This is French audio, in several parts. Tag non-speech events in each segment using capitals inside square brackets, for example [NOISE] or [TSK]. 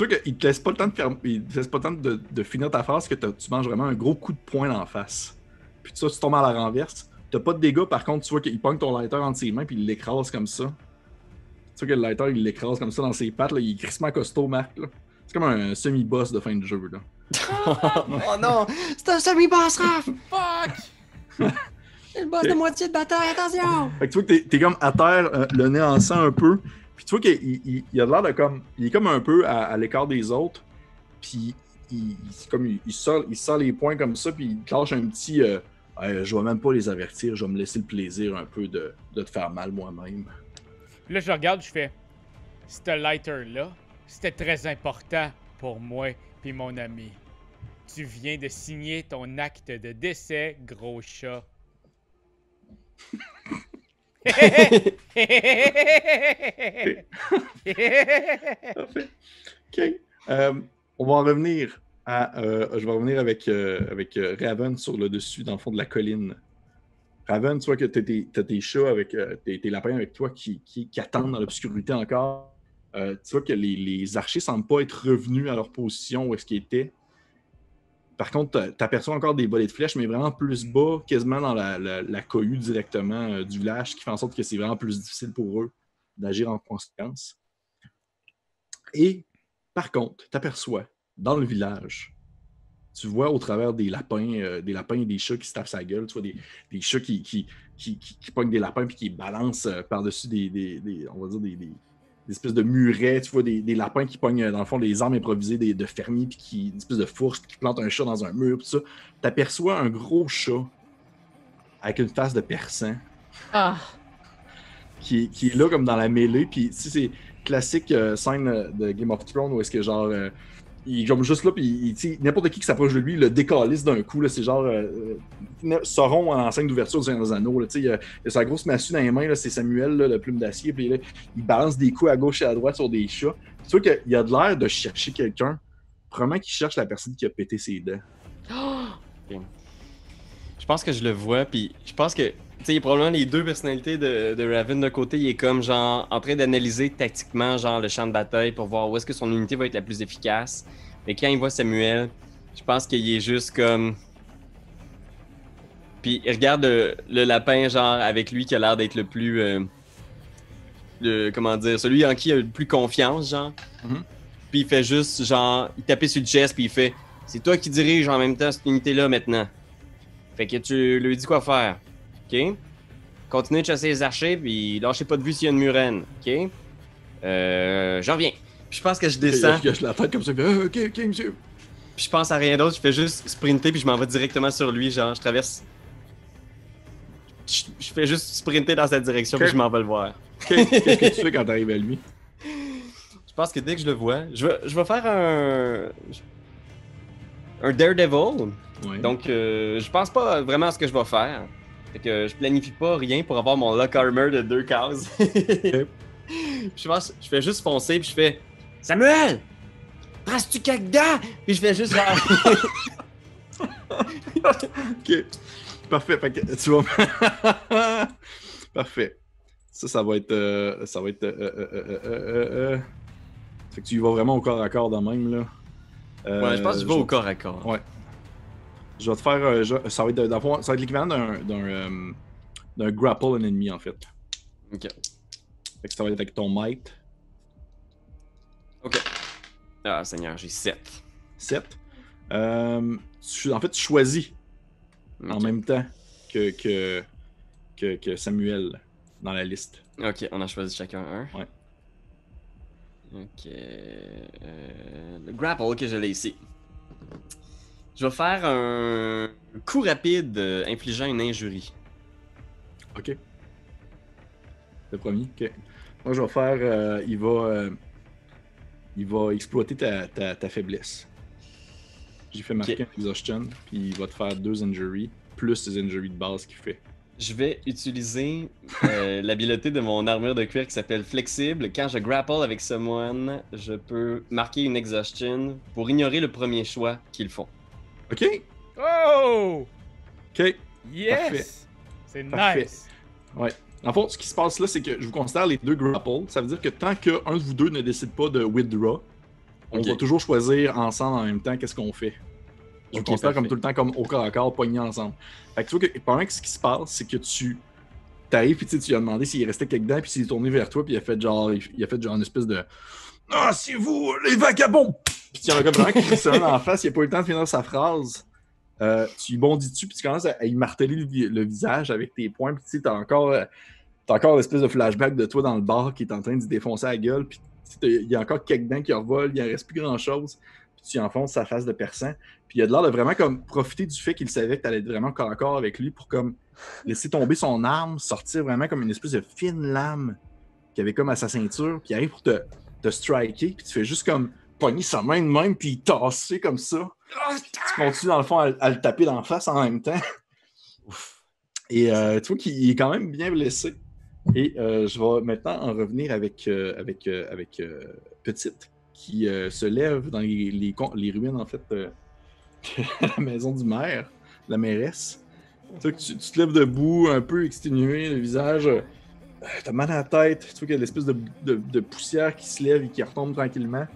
Tu vois qu'il te laisse pas le temps de, faire... il te laisse pas le temps de, de finir ta phrase que tu manges vraiment un gros coup de poing en face. Puis ça, tu tombes à la renverse. T'as pas de dégâts, par contre, tu vois qu'il pogne ton lighter entre ses mains puis il l'écrase comme ça. Tu vois que le lighter, il l'écrase comme ça dans ses pattes. Là. Il est crissement costaud, Marc. là. C'est comme un semi-boss de fin de jeu. Là. [LAUGHS] oh non! C'est un semi-boss, Raph! Fuck! C'est [LAUGHS] le boss de moitié de bataille, attention! Fait que tu vois que t'es, t'es comme à terre, euh, le nez en sang un peu. Puis tu vois qu'il il, il a l'air de comme. Il est comme un peu à, à l'écart des autres. Puis il, comme, il, sort, il sort les points comme ça. Puis il lâche un petit. euh, Hey, je vais même pas les avertir. Je vais me laisser le plaisir un peu de, de te faire mal moi-même. Là, je regarde, je fais. Ce lighter-là, c'était très important pour moi puis mon ami. Tu viens de signer ton acte de décès, gros chat. [LAUGHS] OK. Euh, on va en revenir euh, je vais revenir avec, euh, avec Raven sur le dessus, dans le fond de la colline. Raven, tu vois que tes, t'as tes chats avec. tes, tes lapins avec toi qui, qui, qui attendent dans l'obscurité encore. Tu vois que les, les archers semblent pas être revenus à leur position où est-ce qu'ils étaient. Par contre, t'a- t'aperçois encore des volets de flèches, mais vraiment plus bas, quasiment dans la, la, la cohue directement euh, du village, qui fait en sorte que c'est vraiment plus difficile pour eux d'agir en conséquence. Et par contre, t'aperçois dans le village, tu vois au travers des lapins, euh, des lapins et des chats qui se tapent sa gueule, tu vois des, des chats qui, qui, qui, qui, qui pognent des lapins puis qui balancent euh, par-dessus des, des, des- on va dire des, des- espèces de murets, tu vois des, des lapins qui pognent euh, dans le fond des armes improvisées des, de fermiers puis qui, une espèce de fourche qui plante un chat dans un mur, tout ça. T'aperçois un gros chat avec une face de persan Ah, qui, qui est là comme dans la mêlée. Puis tu sais, c'est classique euh, scène euh, de Game of Thrones où est-ce que genre. euh, il comme juste là, puis n'importe qui qui s'approche de lui, le décalisse d'un coup. C'est genre. Euh, euh, Sauron en scène d'ouverture du Seigneur des Anneaux. là, Il a, il a sa grosse massue dans les mains, c'est Samuel, le plume d'acier. Puis là, il balance des coups à gauche et à droite sur des chats. Tu vois qu'il a de l'air de chercher quelqu'un. Probablement qu'il cherche la personne qui a pété ses dents. [GASPS] Je pense que je le vois, puis je pense que, sais, il y a probablement les deux personnalités de, de Raven d'un côté, il est comme, genre, en train d'analyser tactiquement, genre, le champ de bataille pour voir où est-ce que son unité va être la plus efficace. Mais quand il voit Samuel, je pense qu'il est juste comme. Puis il regarde le, le lapin, genre, avec lui qui a l'air d'être le plus. euh, le, comment dire, celui en qui il a le plus confiance, genre. Mhm. Puis il fait juste, genre, il tapait sur le chest, puis il fait C'est toi qui dirige en même temps cette unité-là maintenant. Fait que tu lui dis quoi faire. OK? Continuez de chasser les archers, puis lâchez pas de vue s'il y a une murène. OK? Euh. J'en reviens. Puis je pense que je descends, gâche la tête comme ça. Ah, ok, ok, monsieur. puis je pense à rien d'autre. Je fais juste sprinter, puis je m'en vais directement sur lui. Genre, je traverse. Je, je fais juste sprinter dans cette direction, puis je m'en vais le voir. Qu'est-ce que tu fais quand t'arrives à lui? [LAUGHS] Je pense que dès que je le vois, je vais, je vais faire un. Un Daredevil. Ouais. Donc, euh, je pense pas vraiment à ce que je vais faire. Fait que je planifie pas rien pour avoir mon lock armor de deux cases. [LAUGHS] je pense, je fais juste foncer puis je fais Samuel, quelque dedans? Puis je fais juste genre. [LAUGHS] Ok. Parfait. Fait que tu vas. [LAUGHS] Parfait. Ça, ça va être. euh, ça va être. euh, euh, euh, euh. Fait que tu y vas vraiment au corps à corps de même, là. Ouais, je pense que je vais au corps à corps. Ouais. Je vais te faire. ça va être, ça va être l'équivalent d'un. d'un, euh, d'un grapple un ennemi, en fait. Ok. Fait que ça va être avec ton might. Ah, Seigneur, j'ai 7. 7. Euh, tu- en fait, tu choisis en même temps que, que, que, que Samuel dans la liste. Ok, on a choisi chacun un. Ouais. Ok. euh, le grapple que je l'ai ici. Je vais faire un coup rapide euh, infligeant une injurie. Ok. Le premier. Ok. Moi, je vais faire. euh, il va. euh, il va exploiter ta, ta, ta faiblesse. J'ai fait marquer un exhaustion, puis il va te faire deux injuries, plus tes injuries de base qu'il fait. Je vais utiliser euh, [LAUGHS] l'habileté de mon armure de cuir qui s'appelle Flexible. Quand je grapple avec someone, je peux marquer une exhaustion pour ignorer le premier choix qu'ils font. Ok. Oh! Ok. Yes! C'est nice! Ouais. En fait, ce qui se passe là, c'est que je vous considère les deux grapple. Ça veut dire que tant qu'un de vous deux ne décide pas de withdraw, on va toujours choisir ensemble en même temps qu'est-ce qu'on fait. Je Ok, considère comme tout le temps comme au corps à corps, poignés ensemble. Fait que tu vois que pendant que ce qui se passe, c'est que tu t'arrives puis tu sais, tu lui as demandé s'il restait quelqu'un dedans, puis s'il est tourné vers toi, puis il a fait genre, il a fait genre une espèce de Ah, c'est vous, les vagabonds! Puis y en a comme vraiment qui un en face, il a pas eu le temps de finir sa phrase. Euh, tu y bondis dessus, puis tu commences à, y marteler le, vi- le visage avec tes poings, puis tu sais, t'as encore, euh, t'as encore l'espèce de flashback de toi dans le bar qui est en train de se défoncer la gueule, puis tu il y a encore quelqu'un qui revole, il en reste plus grand chose, puis tu enfonces sa face de persan, puis il a de l'air de vraiment comme profiter du fait qu'il savait que t'allais être vraiment corps à corps avec lui pour comme laisser tomber son arme, sortir vraiment comme une espèce de fine lame qu'il avait comme à sa ceinture, puis il arrive pour te, te striker, puis tu fais juste comme pogner sa main de même, puis tasser comme ça. Tu continues dans le fond à, à le taper dans la face en même temps. Et euh, tu vois qu'il est quand même bien blessé. Et euh, je vais maintenant en revenir avec, euh, avec, euh, avec Petite, qui se lève dans les, les, ruines, en fait, de [LAUGHS] la maison du maire, la mairesse. Tu, vois que tu, te lèves debout, un peu exténué, le visage. T'as mal à la tête. Tu vois qu'il y a l'espèce de, de- de poussière qui se lève et qui retombe tranquillement.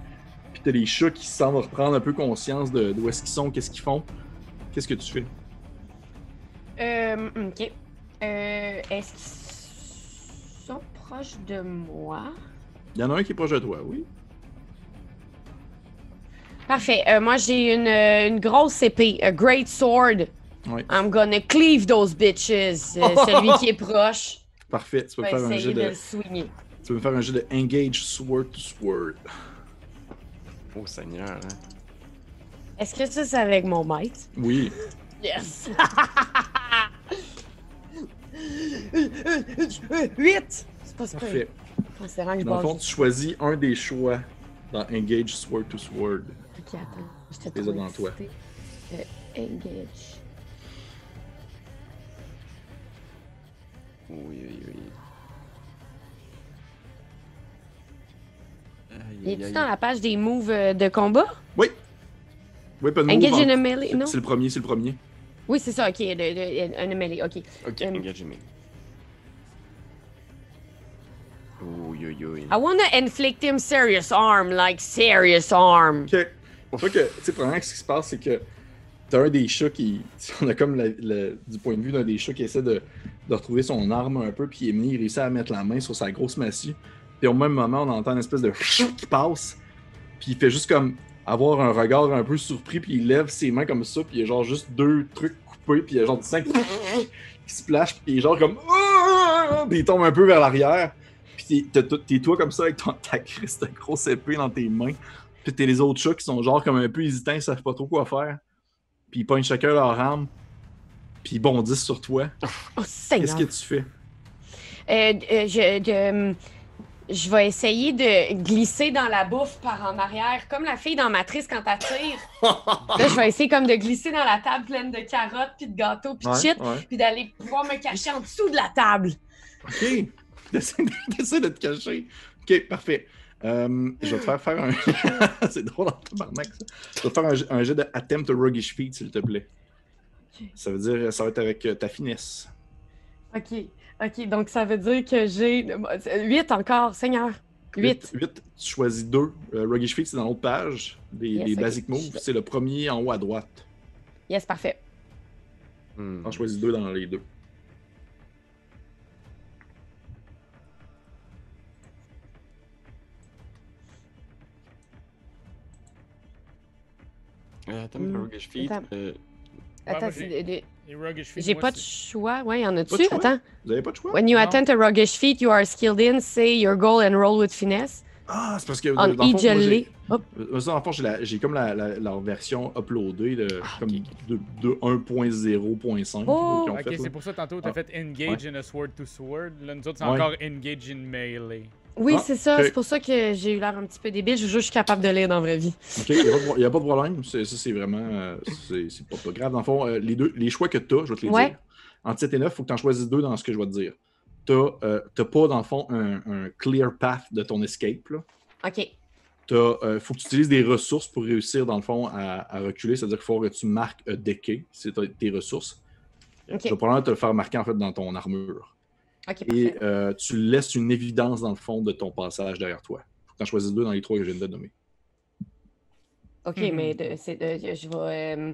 T'as les chats qui semblent reprendre un peu conscience de d'où est-ce qu'ils sont, qu'est-ce qu'ils font. Qu'est-ce que tu fais? Euh, ok. Euh, Est-ce qu'ils sont proches de moi? Il y en a un qui est proche de toi, oui. Parfait. Euh, moi, j'ai une, euh, une grosse épée, a great sword. Oui. I'm gonna cleave those bitches. Euh, celui qui est [LAUGHS] proche. Parfait. Tu peux, faire un jeu de de, tu peux me faire un jeu de Engage Sword to Sword. Oh Seigneur. Hein. Est-ce que ça, c'est avec mon maître? Oui. Yes! [LAUGHS] 8! C'est pas. Parfait. Je Dans le fond, tu choisis un des choix dans Engage Sword to Sword. Ok, attends. Trop as dans toi. Euh, engage. Oui, oui, oui. Es-tu aïe. dans la page des moves euh, de combat? Oui. Oui, pas de move, Engage en- in a melee, c'est- non? C'est le premier, c'est le premier. Oui, c'est ça, ok. Un melee, ok. Ok, Euh, engage me. Oui, oui, oui. I wanna inflict him serious harm, like serious harm. Ok. Faut que, tu sais, premièrement, ce qui se passe, c'est que t'as un des chats qui. [LAUGHS] On a comme la- le- du point de vue d'un des chats qui essaie de, de retrouver son arme un peu, puis Emily réussit à mettre la main sur sa grosse massue. Puis au même moment, on entend une espèce de qui passe, puis il fait juste comme avoir un regard un peu surpris, puis il lève ses mains comme ça, puis il y a genre juste deux trucs coupés, puis il y a genre du sang qui, qui splash, puis il est genre comme. Puis il tombe un peu vers l'arrière. Puis t'es- toi comme ça avec ton, ta de grosse épée dans tes mains. Puis t'es les autres chats qui sont genre comme un peu hésitants, ils savent pas trop quoi faire. Puis ils pognent chacun leur arme. Puis ils bondissent sur toi. Oh, Qu'est-ce que tu fais? Euh, euh, je, de- je vais essayer de glisser dans la bouffe par en arrière, comme la fille dans Matrice quand elle tire. [LAUGHS] Là, je vais essayer comme de glisser dans la table pleine de carottes, puis de gâteaux, puis de shit, ouais. puis d'aller pouvoir me cacher en dessous de la table. Ok. [LAUGHS] T'essaies [LAUGHS] de, te cacher. Ok, parfait. Euh, je vais te faire faire un. C'est drôle en tabarnak, ça. Je vais te faire un, jet de Attempt Roguish Feat, s'il te plaît. Ok. Ça veut dire, ça va être avec euh, ta finesse. OK. OK, donc ça veut dire que j'ai 8 encore, Seigneur. 8. 8, tu choisis deux. Euh, Roguish Feat, c'est dans l'autre page. Les, Yes, les ok. basic moves, c'est le premier en haut à droite. Yes, parfait. Hmm. T'en choisis deux dans les deux. Euh, Attends, Hmm. Roguish Feet. Attends. euh, Attends, moi, j'ai- de- de- Les Roguish Feet, j'ai moi, pas de choix. Ouais, y en a-tu? Attends. Vous avez pas de choix? When you Non. attempt a roguish feat, you are skilled in, say your goal and roll with finesse. Ah, c'est parce que. En fond, j'ai comme la, la- leur version uploadée de, Ah, comme ok. de, de 1.0.5 Oh! Ok, c'est pour ça tantôt t'as Ah. fait engage in a sword to sword. Là, nous autres, c'est Ouais. encore engage in melee. Oui, Ah, c'est ça. C'est pour ça que j'ai eu l'air un petit peu débile. Je je suis capable de lire dans la vraie vie. Ok, il n'y a, pas de problème. C'est- Ça, c'est vraiment. euh, c'est c'est pas, pas grave. Dans le fond, euh, les, deux, les choix que tu as, je vais te les Ouais. dire. Entre 7 et 9, il faut que tu en choisisses deux dans ce que je vais te dire. Tu n'as pas, dans le fond, un, un clear path de ton escape. Là. OK. Il faut que tu utilises des ressources pour réussir, dans le fond, à, à reculer. C'est-à-dire qu'il faut que tu marques un decay, c'est tes ressources. OK. Je vais probablement te le faire marquer, en fait, dans ton armure. Et euh, tu laisses une évidence, dans le fond, de ton passage derrière toi. faut que tu choisisses deux dans les trois que je viens de nommer. OK, Mhm. mais de- je vais. euh,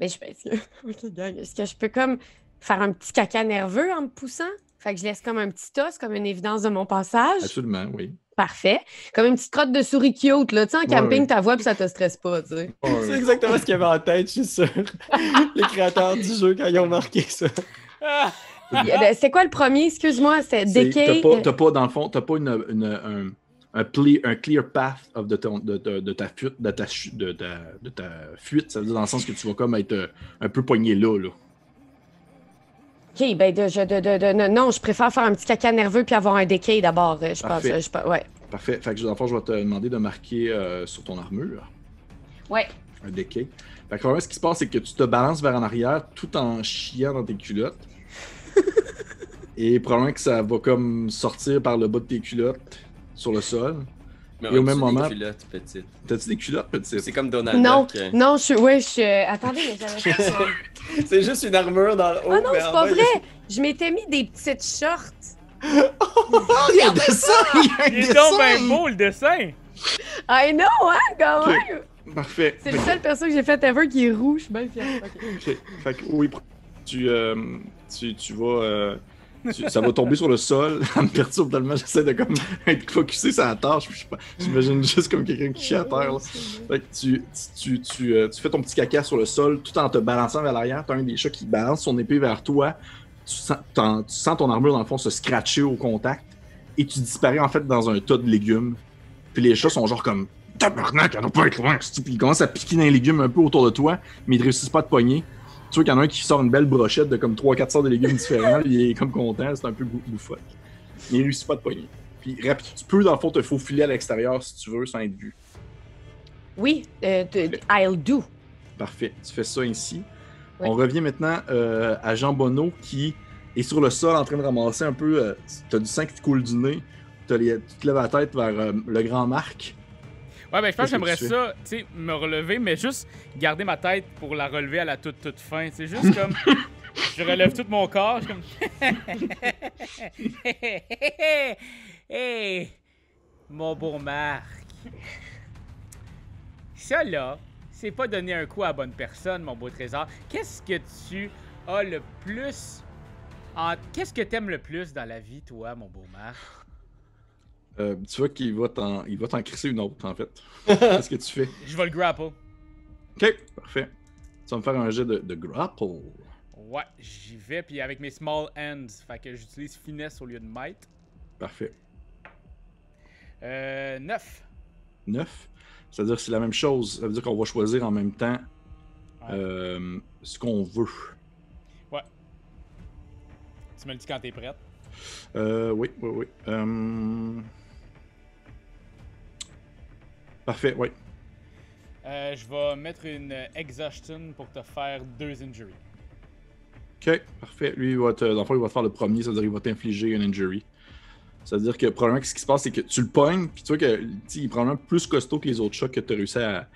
mais je est-ce que, [LAUGHS] est-ce que je peux comme faire un petit caca nerveux en me poussant? Fait que je laisse comme un petit os, comme une évidence de mon passage. Absolument, oui. Parfait. Comme une petite crotte de souris cute, là. Tu sais, en Ouais, camping, ouais. ta voix, puis ça te stresse pas, tu sais. C'est exactement ce qu'il y avait en tête, je suis sûr. [LAUGHS] Les créateurs du jeu, quand ils ont marqué ça. [LAUGHS] Puis, euh, C'est quoi le premier? Excuse-moi, C'est- Decay. T'as pas, t'as pas, dans le fond, t'as pas une, une- un, un, clear path of de, ton- de, de- de ta fuite, de ta, chu- de, ta- de ta fuite. Ça veut dire dans le sens que tu vas comme être euh, un peu poigné là. là. OK, ben de, je- de, de- de- non, non, je préfère faire un petit caca nerveux puis avoir un Decay d'abord, euh, je pense. Parfait. euh, je pense- ouais. Parfait. Fait que dans le fond, je vais te demander de marquer euh, sur ton armure Ouais. un decay. Fait que ce qui se passe, c'est que tu te balances vers en arrière tout en chiant dans tes culottes. Et probablement que ça va comme sortir par le bas de tes culottes sur le sol. Mais Et au même moment- des culottes petites? T'as-tu des culottes? C'est comme Donald Non, Duck. hein. non, je suis. Ouais, je suis. euh, Attendez, mais j'avais fait [LAUGHS] ça. C'est juste une armure dans le haut. Ah non, c'est pas vrai! Je m'étais mis des petites shorts. Oh, [LAUGHS] il y a un dessin! Il y a un Il est donc bien dessin! beau le dessin! I know, hein, quand même! Parfait. C'est le seul perso que j'ai fait ever qui est rouge. Je suis bien fière. Ok. Ok. Fait que, oui, tu, euh, tu, tu vas. euh, ça va tomber sur le sol. [LAUGHS] Ça me perturbe tellement. J'essaie de comme être focusé sur la tâche. J'imagine juste comme quelqu'un qui chie à terre. là. Fait que euh, tu fais ton petit caca sur le sol tout en te balançant vers l'arrière. T'as un des chats qui balance son épée vers toi. Tu sens, ton armure dans le fond se scratcher au contact. Et tu disparais en fait dans un tas de légumes. Puis les chats sont genre comme Tabarnak, elle doit pas être loin. Puis ils commencent à piquer dans les légumes un peu autour de toi, mais ils réussissent pas à te pogner. Tu vois qu'il y en a un qui sort une belle brochette de comme 3-4 sortes de légumes différents. Il est comme content, c'est un peu bou- bouffon. Mais il réussit pas te pogner. Puis rapide, tu peux dans le fond te faufiler à l'extérieur si tu veux sans être vu. Oui, euh, de- de- I'll do. Parfait. Tu fais ça ainsi. Oui. On revient maintenant euh, à Jean Bonneau qui est sur le sol en train de ramasser un peu. euh, T'as du sang qui te coule du nez. Les- tu te lèves la tête vers euh, le grand Marc. Ouais, ben je pense que j'aimerais ça, tu sais, me relever, mais juste garder ma tête pour la relever à la toute toute fin. C'est juste comme. [LAUGHS] je relève tout mon corps, je suis comme. [LAUGHS] hey, mon beau Marc. Ça là, c'est pas donner un coup à la bonne personne, mon beau trésor. Qu'est-ce que tu as le plus. En... Qu'est-ce que t'aimes le plus dans la vie, toi, mon beau Marc? Euh, tu vois qu'il va t'en il va t'en crisser une autre en fait. [LAUGHS] Qu'est-ce que tu fais? Je vais le grapple. Ok, parfait. Tu vas me faire un jet de, de grapple. Ouais, j'y vais, puis avec mes small hands, fait que j'utilise finesse au lieu de might. Parfait. Euh, 9. 9. C'est-à-dire que c'est la même chose. Ça veut dire qu'on va choisir en même temps Ouais. euh, ce qu'on veut. Tu me le dis quand t'es prête. Euh, oui, oui, oui. Euh, Parfait, oui. Euh, je vais mettre une exhaustion pour te faire deux injuries. Ok, parfait. Lui, il va te, dans le fond, il va te faire le premier, c'est-à-dire qu'il va t'infliger une injury. C'est-à-dire que probablement ce qui se passe, c'est que tu le pognes, puis tu vois que tu sais, il est probablement plus costaud que les autres chats que tu as réussi à,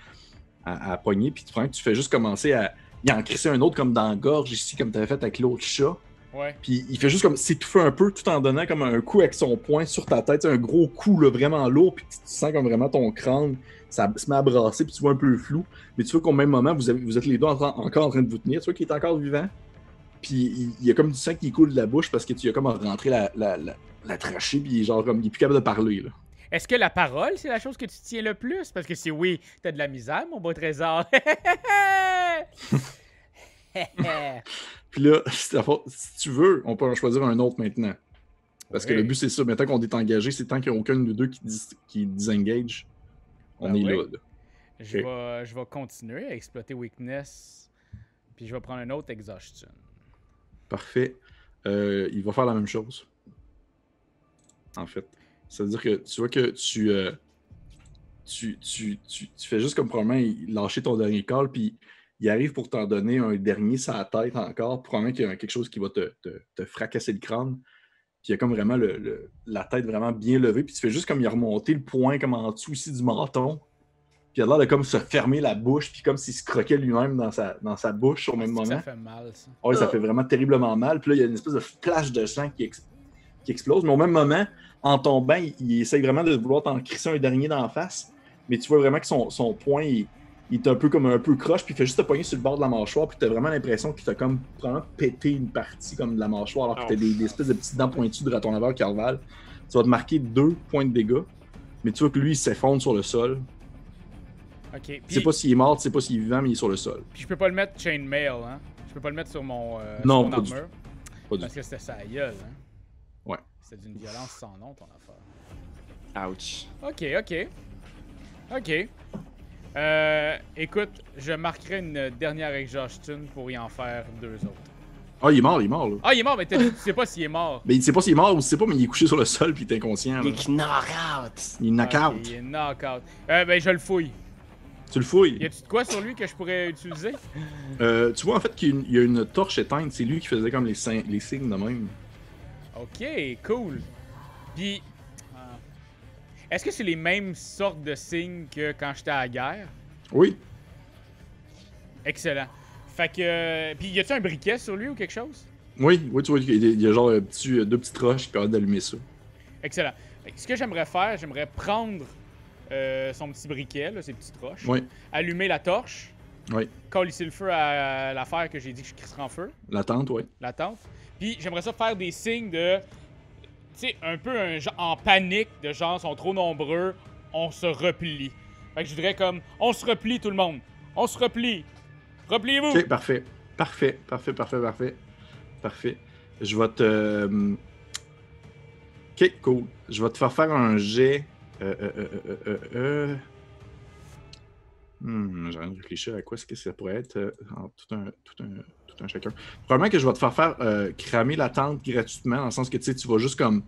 à, à pogner, puis tu prends que tu fais juste commencer à y en crisser un autre comme dans la gorge ici, comme tu avais fait avec l'autre chat. Ouais. Puis il fait juste comme s'étouffer un peu tout en donnant comme un coup avec son poing sur ta tête, un gros coup là, vraiment lourd, puis tu, sens comme vraiment ton crâne, ça se met à brasser, puis tu vois un peu flou. Mais tu vois qu'au même moment, vous, avez- vous êtes les deux en encore en train de vous tenir, tu vois qu'il est encore vivant. Puis il, il y a comme du sang qui coule de la bouche parce que tu as comme rentré la, la, la, la trachée, puis genre comme il est plus capable de parler. Là. Est-ce que la parole, c'est la chose que tu tiens le plus? Parce que si oui, t'as de la misère, mon beau trésor. [LAUGHS] [LAUGHS] Puis là, [LAUGHS] si tu veux, on peut en choisir un autre maintenant. Parce que le but c'est ça, maintenant qu'on est engagé, c'est tant qu'il n'y a aucun de nous deux qui, dis- qui disengage, on Ben est là. là. je, vais, je vais continuer à exploiter weakness. Puis je vais prendre un autre exhaustion. Parfait. Euh, il va faire la même chose. En fait. C'est-à-dire que tu vois que tu, euh, tu, tu, tu, tu fais juste comme probablement lâcher ton dernier call, puis il arrive pour t'en donner un dernier sur la tête encore. Probablement qu'il y a quelque chose qui va te, te, te fracasser le crâne. Puis il y a comme vraiment le, le- la tête vraiment bien levée. Puis tu fais juste comme il a remonté le poing comme en dessous ici du menton. Puis il a l'air de comme se fermer la bouche, puis comme s'il se croquait lui-même dans sa, dans sa bouche au même Est-ce que moment. Ça fait mal, ça. Oui, ça fait vraiment terriblement mal. Puis là, il y a une espèce de flash de sang qui, ex- qui explose. Mais au même moment, en tombant, il, il essaye vraiment de vouloir t'en crisser un dernier dans la face. Mais tu vois vraiment que son, son poing, il, il est un peu comme un peu croche, puis il fait juste te pogner sur le bord de la mâchoire, puis t'as vraiment l'impression qu'il t'a comme vraiment pété une partie comme de la mâchoire, alors que t'as des, des espèces de petites dents pointues de ton laveur carval. Ça va te marquer deux points de dégâts, mais tu vois que lui, il s'effondre sur le sol. Ok. Tu sais Puis, pas s'il est mort, tu sais pas s'il est vivant, mais il est sur le sol. puis je peux pas le mettre chainmail, hein. Je peux pas le mettre sur mon, euh, Non, sur mon pas du. Pas du Parce que c'était sa gueule, hein. Ouais. C'est d'une violence sans nom, ton affaire. Ouch. Ok, ok. Ok. Euh, écoute, je marquerai une dernière exhaustion pour y en faire deux autres. Ah, il est mort, il est mort, là. Ah, il est mort, mais t'as- tu sais pas s'il est mort. Mais il sait pas s'il est mort ou s'il sait pas, mais il est couché sur le sol, puis il est inconscient. là. Il est knock-out. Il est knock-out. Ok, il est knock-out. Euh, ben, je le fouille. Tu le fouilles? Y a-tu de quoi sur lui que je pourrais utiliser? Euh, tu vois en fait qu'il y a une- torche éteinte, c'est lui qui faisait comme les, signes- les signes de même. Ok, cool. Puis, est-ce que c'est les mêmes sortes de signes que quand j'étais à la guerre? Oui, Excellent. Fait que. euh, Puis, y a-tu un briquet sur lui ou quelque chose? oui, oui, tu vois il y a genre un petit, euh, deux petites roches qui permettent d'allumer ça. Excellent. Ce que j'aimerais faire, j'aimerais prendre euh, son petit briquet, là, ses petites roches, Oui, allumer la torche, oui. coller le feu à l'affaire que j'ai dit que je crisserais en feu, La tente, oui. la tente. Puis j'aimerais ça faire des signes de. Tu sais, un peu en panique, de genre, sont trop nombreux, on se replie. Fait que je voudrais comme, on se replie tout le monde. On se replie. Repliez-vous. Ok, parfait. Parfait, parfait, parfait, parfait. Parfait. Je vais te. euh, Ok, cool. Je vais te faire faire un jet. Euh, euh, Hmm, j'ai réfléchir à quoi est-ce que ça pourrait être euh, en tout un, tout un, tout un chacun. Probablement que je vais te faire faire euh, cramer la tente gratuitement, dans le sens que tu vas juste comme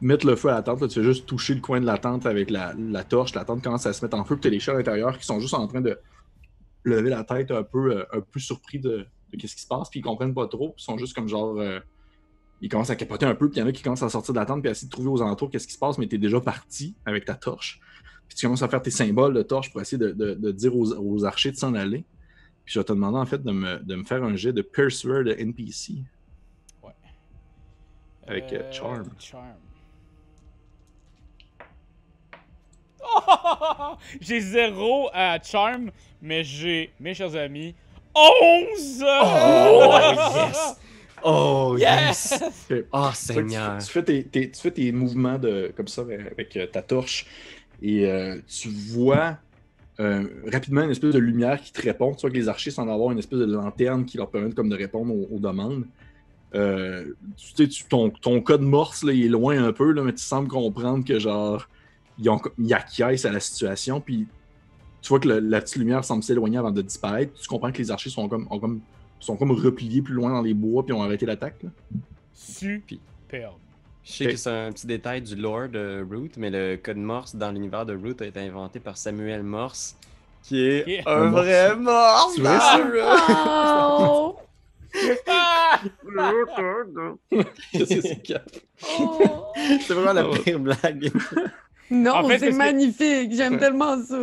mettre le feu à la tente, tu fais juste toucher le coin de la tente avec la, torche, la tente commence à se mettre en feu, puis tu as les chats à l'intérieur qui sont juste en train de lever la tête un peu, euh, un peu surpris de, qu'est-ce qui se passe, puis ils comprennent pas trop, puis ils sont juste comme genre. ils commencent à capoter un peu, puis il y en a qui commencent à sortir de la tente, puis à essayer de trouver aux alentours qu'est-ce qui se passe, mais tu es déjà parti avec ta torche. Puis tu commences à faire tes symboles de torche pour essayer de, de- de dire aux, aux archers de s'en aller. Puis je vais te demander en fait de me, de me faire un jet de Persuade de NPC. avec, euh, Charm. Charm. Oh! [LAUGHS] j'ai zéro à Charm, mais j'ai, mes chers amis, 11! Oh, [LAUGHS] yes! Oh, yes! yes! Oh, Seigneur. Tu, tu fais tes, tes- tu fais tes mouvements de, comme ça avec, avec, euh, ta torche et euh, tu vois euh, rapidement une espèce de lumière qui te répond. Tu vois que les archers semblent avoir une espèce de lanterne qui leur permet comme de répondre aux, aux demandes. Euh, tu sais, tu- ton, ton code morse là, il est loin un peu, là, mais tu sembles comprendre que genre ils, ont, ils acquiescent à la situation. Puis tu vois que le- la petite lumière semble s'éloigner avant de disparaître. Tu comprends que les archers sont comme, ont comme, sont comme repliés plus loin dans les bois puis ont arrêté l'attaque. Superbe. Je sais que c'est un petit détail du lore de Root, mais le code Morse dans l'univers de Root a été inventé par Samuel Morse, qui est un un vrai Morse. Dans. Oh! Ah! Qu'est-ce que c'est, Cap? C'est vraiment la Oh. pire blague. Non, En fait, parce c'est que- magnifique. J'aime Ouais. tellement ça.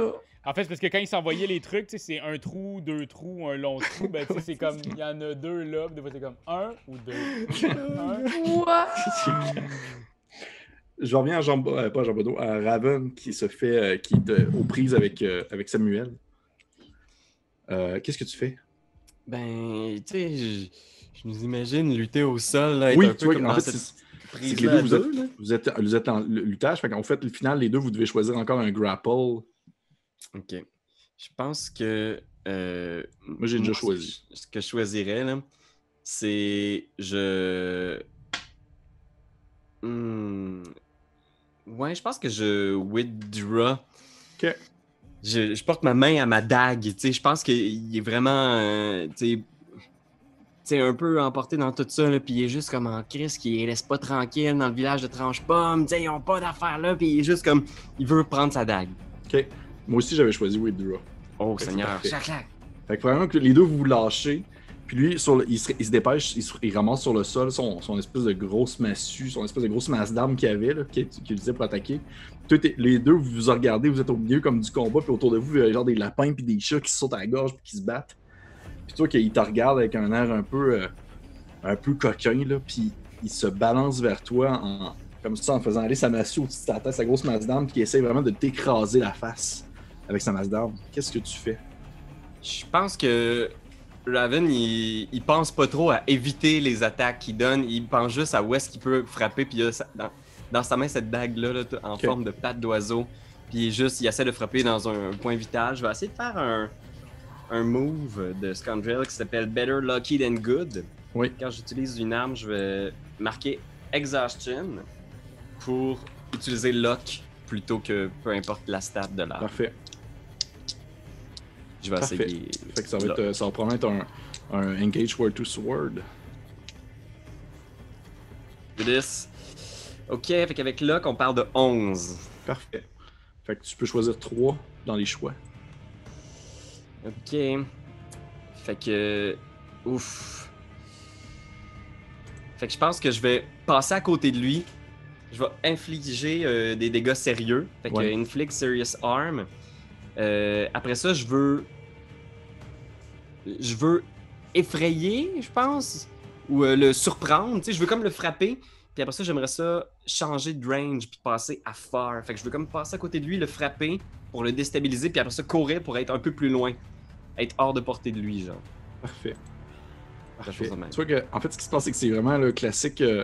En fait, c'est parce que quand ils s'envoyaient les trucs, tu sais, c'est un trou, deux trous, un long trou. Ben, tu sais, c'est comme, il y en a deux là, des fois, c'est comme un ou deux. Un. Je reviens à Jean, euh, pas à Jean Baudot, à Raven qui se fait, euh, qui est euh, aux prises avec, euh, avec Samuel. Euh, Qu'est-ce que tu fais? Ben, tu sais, je, je nous imagine lutter au sol, là, être oui, un peu vois, comme en dans fait, cette que les deux, vous deux, êtes, là. vous êtes, vous êtes en luttage. Fait qu'en fait, le final, les deux, vous devez choisir encore un grapple. Ok. Je pense que. euh, Moi, j'ai déjà ce que choisi. Ce que je choisirais, là, c'est. Je. Hmm, Ouais, je pense que je withdraw. Ok. Je, je porte ma main à ma dague. Tu sais, je pense qu'il est vraiment. euh, tu sais, un peu emporté dans tout ça, là, puis il est juste comme en crise, qui laisse pas tranquille dans le village de Tranche-Pomme. Ils ont pas d'affaires là, puis il est juste comme. Il veut prendre sa dague. OK. Moi aussi, j'avais choisi Withdraw. Oh, Fait Seigneur. Fait que probablement que les deux, vous vous lâchez. Puis lui, sur le- il, se, il se dépêche, il, se- il ramasse sur le sol son, son espèce de grosse massue, son espèce de grosse masse d'armes qu'il avait, qu'il qu'il utilisait pour attaquer. Tout est- les deux, vous vous regardez, vous êtes au milieu comme du combat, puis autour de vous, il y a genre des lapins puis des chats qui se sautent à la gorge puis qui se battent. Puis toi, qu'il te regarde avec un air un peu, euh, un peu coquin, là, puis il se balance vers toi en, comme ça en faisant aller sa massue au-dessus de ta tête, sa grosse masse d'armes, puis il essaie vraiment de t'écraser la face avec sa masse d'armes. Qu'est-ce que tu fais? Je pense que Raven, il, il pense pas trop à éviter les attaques qu'il donne. Il pense juste à où est-ce qu'il peut frapper. Puis il a dans, dans sa main, cette dague-là, là, en forme de patte d'oiseau. Puis juste, il essaie de frapper dans un, point vital. Je vais essayer de faire un, un move de Scoundrel qui s'appelle Better Lucky Than Good. Oui. Quand j'utilise une arme, je vais marquer Exhaustion pour utiliser Lock plutôt que peu importe la stat de l'arme. Parfait. Je vais Parfait. essayer. Fait que ça va, être, euh, ça va probablement être un, un Engage Word to Sword. Do this. Ok, fait qu'avec Lock, on parle de 11. Parfait. Fait que tu peux choisir 3 dans les choix. Ok. Fait que. Ouf. Fait que je pense que je vais passer à côté de lui. Je vais infliger euh, des dégâts sérieux. Fait que Ouais. inflict serious harm. Euh, après ça, je veux. Je veux effrayer, je pense. Ou euh, le surprendre. Tu sais, je veux comme le frapper. Puis après ça, j'aimerais ça changer de range puis passer à far. Fait que je veux comme passer à côté de lui, le frapper pour le déstabiliser. Puis après ça, courir pour être un peu plus loin. Être hors de portée de lui, genre. Parfait. Parfait. Tu vois que, en fait, ce qui se passe, c'est que c'est vraiment le classique, euh,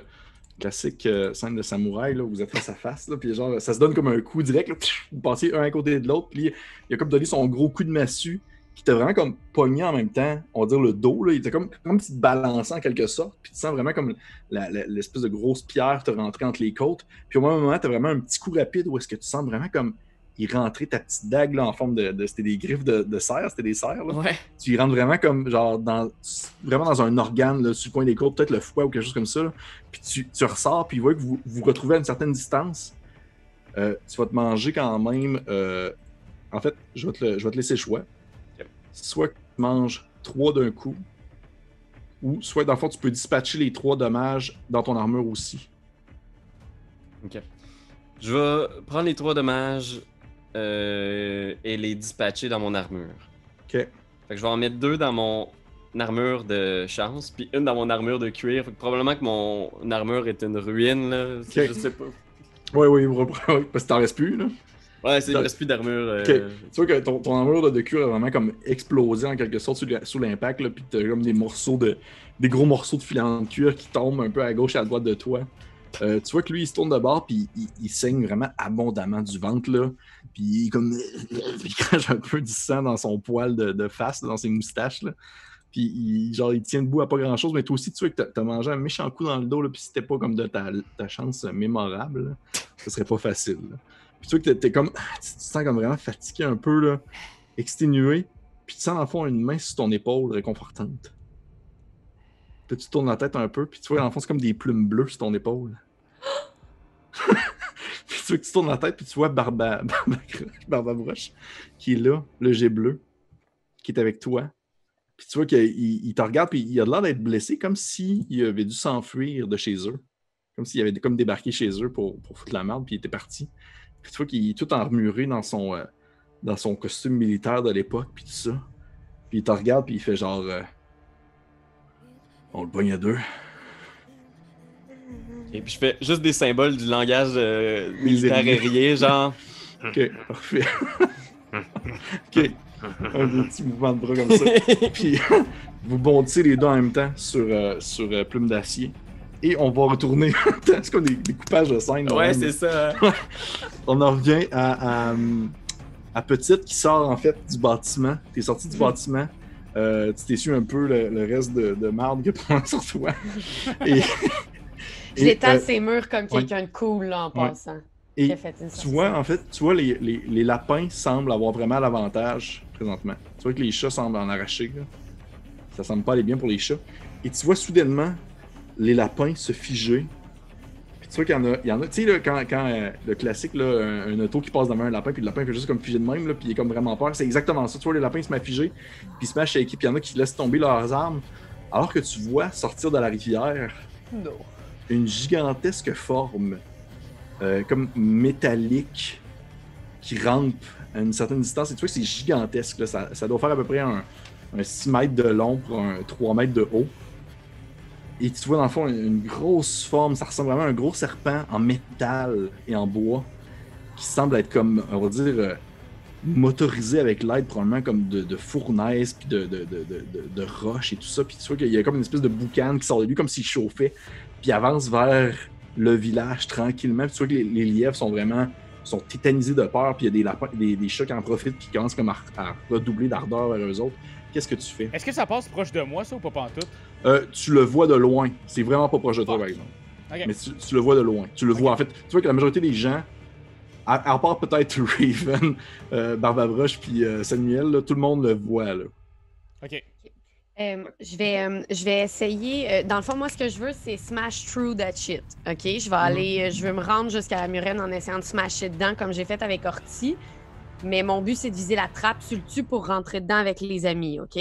classique euh, scène de samouraï, là, où vous êtes face à face, là, puis genre, ça se donne comme un coup direct, là, vous passez un à côté de l'autre, puis il a comme donné son gros coup de massue, qui t'a vraiment comme pogné en même temps, on va dire le dos, là, il était comme, comme s'il te balançait en quelque sorte, puis tu sens vraiment comme l'espèce de grosse pierre te rentrer entre les côtes, puis au même moment, t'as vraiment un petit coup rapide où est-ce que tu sens vraiment comme il rentrait ta petite dague là, en forme de, de- c'était des griffes de, de cerf, c'était des cerfs, là Ouais. tu y rentres vraiment comme genre dans vraiment dans un organe là, sur le coin des côtes, peut-être le foie ou quelque chose comme ça. là. Puis tu, tu ressors, puis il voit que vous vous retrouvez à une certaine distance. Euh, tu vas te manger quand même. euh, En fait, je vais, te le- je vais te laisser le choix. Soit que tu manges trois d'un coup, ou soit dans le fond, tu peux dispatcher les trois dommages dans ton armure aussi. Ok. Je vais prendre les trois dommages euh, et les dispatcher dans mon armure. Ok. Fait que je vais en mettre deux dans mon armure de chance, puis une dans mon armure de cuir. Fait que probablement que mon armure est une ruine, là. C'est- Ok. Je sais pas. Oui, oui, parce que t'en restes plus, là. Ouais, c'est, il reste plus d'armure. euh. Tu vois que ton, ton armure là, de cuir a vraiment comme explosé en quelque sorte sous, l'impact, là, puis t'as comme des morceaux de. des gros morceaux de filant de cuir qui tombent un peu à gauche et à droite de toi. Euh, tu vois que lui, il se tourne de bord, puis il, il saigne vraiment abondamment du ventre, là. Puis il comme. [LAUGHS] il crache un peu du sang dans son poil de, de face, là, dans ses moustaches, là. Puis il, genre, il tient debout à pas grand chose, mais toi aussi, tu vois que t'as- t'as mangé un méchant coup dans le dos, là, puis c'était pas comme de ta, ta chance mémorable, là, ce serait pas facile. là. Puis tu vois que t'es- comme. Tu tu te sens comme vraiment fatigué un peu, là, exténué. Puis tu sens dans le fond une main sur ton épaule réconfortante. Puis tu tournes la tête un peu, puis tu vois dans le fond c'est comme des plumes bleues sur ton épaule. [GASPS] puis tu vois que tu tournes la tête, puis tu vois Barba, [LAUGHS] Barba, Barbabroche qui est là, le jet bleu, qui est avec toi. Puis tu vois qu'il il te regarde, puis il a l'air d'être blessé, comme s'il avait dû s'enfuir de chez eux. Comme s'il avait comme débarqué chez eux pour, pour foutre la merde, puis il était parti. Puis tu vois qu'il est tout armuré dans son, euh, dans son costume militaire de l'époque, puis tout ça. Puis il te regarde, puis il fait genre. euh, on le pogne à deux. Et puis je fais juste des symboles du langage euh, militaire aérien, genre. [LAUGHS] Ok, parfait. [LAUGHS] ok. Un petit mouvement de bras comme ça. [LAUGHS] Puis vous bondissez les deux en même temps sur, euh, sur euh, Plume d'acier. Et on va retourner. c'est comme des, des coupages de scène. ouais, c'est ça. [LAUGHS] On en revient à, à, à Petite qui sort en fait du bâtiment. T'es sorti du Mhm. bâtiment. Euh, tu t'es su un peu le, le reste de, de marde a pendant [LAUGHS] sur toi. [LAUGHS] Et, Je l'étale euh, ses murs comme ouais. quelqu'un de cool là, en Ouais. passant. et Qui a fait une Tu vois, en fait, tu vois, les, les- les lapins semblent avoir vraiment l'avantage présentement. Tu vois que les chats semblent en arracher. Là. Ça semble pas aller bien pour les chats. Et tu vois soudainement les lapins se figer. Puis tu vois qu'il y en a. il y en a tu sais, là, quand, quand euh, le classique, là, un, un auto qui passe devant un lapin, puis le lapin fait juste comme figer de même, là, puis il est comme vraiment peur. C'est exactement ça. Tu vois, les lapins se mettent à figer, puis ils se mettent à shaker, puis il y en a qui laissent tomber leurs armes. Alors que tu vois sortir de la rivière Non. une gigantesque forme, euh, comme métallique, qui rampe à une certaine distance. Et tu vois que c'est gigantesque. là. Ça, ça doit faire à peu près un, un 6 mètres de long pour un 3 mètres de haut. Et tu vois dans le fond une, grosse forme. Ça ressemble vraiment à un gros serpent en métal et en bois qui semble être comme, on va dire, euh, motorisé avec l'aide probablement comme de, de fournaise, puis de, de, de, roches et tout ça. Puis tu vois qu'il y a comme une espèce de boucan qui sort de lui comme s'il chauffait, puis avance vers le village tranquillement. Puis tu vois que les, les lièvres sont vraiment sont tétanisés de peur, puis il y a des, lapins, des, des chats qui en profitent, qui commencent comme à, à redoubler d'ardeur vers eux autres. Qu'est-ce que tu fais? Est-ce que ça passe proche de moi, ça, ou pas pantoute? Euh, tu le vois de loin. C'est vraiment pas proche de toi, Fuck. par exemple. Mais tu, tu le vois de loin. Tu le vois, en fait. Tu vois que la majorité des gens, à, à part peut-être [LAUGHS] Raven, euh, Barbabroche, puis euh, Samuel, là, tout le monde le voit. Là. Ok. Euh, je, vais, euh, je vais essayer. euh, dans le fond, moi, ce que je veux, c'est smash through that shit. OK? Je vais aller. euh, je veux me rendre jusqu'à la murène en essayant de smasher dedans, comme j'ai fait avec Orti. Mais mon but, c'est de viser la trappe sur le dessus pour rentrer dedans avec les amis. OK?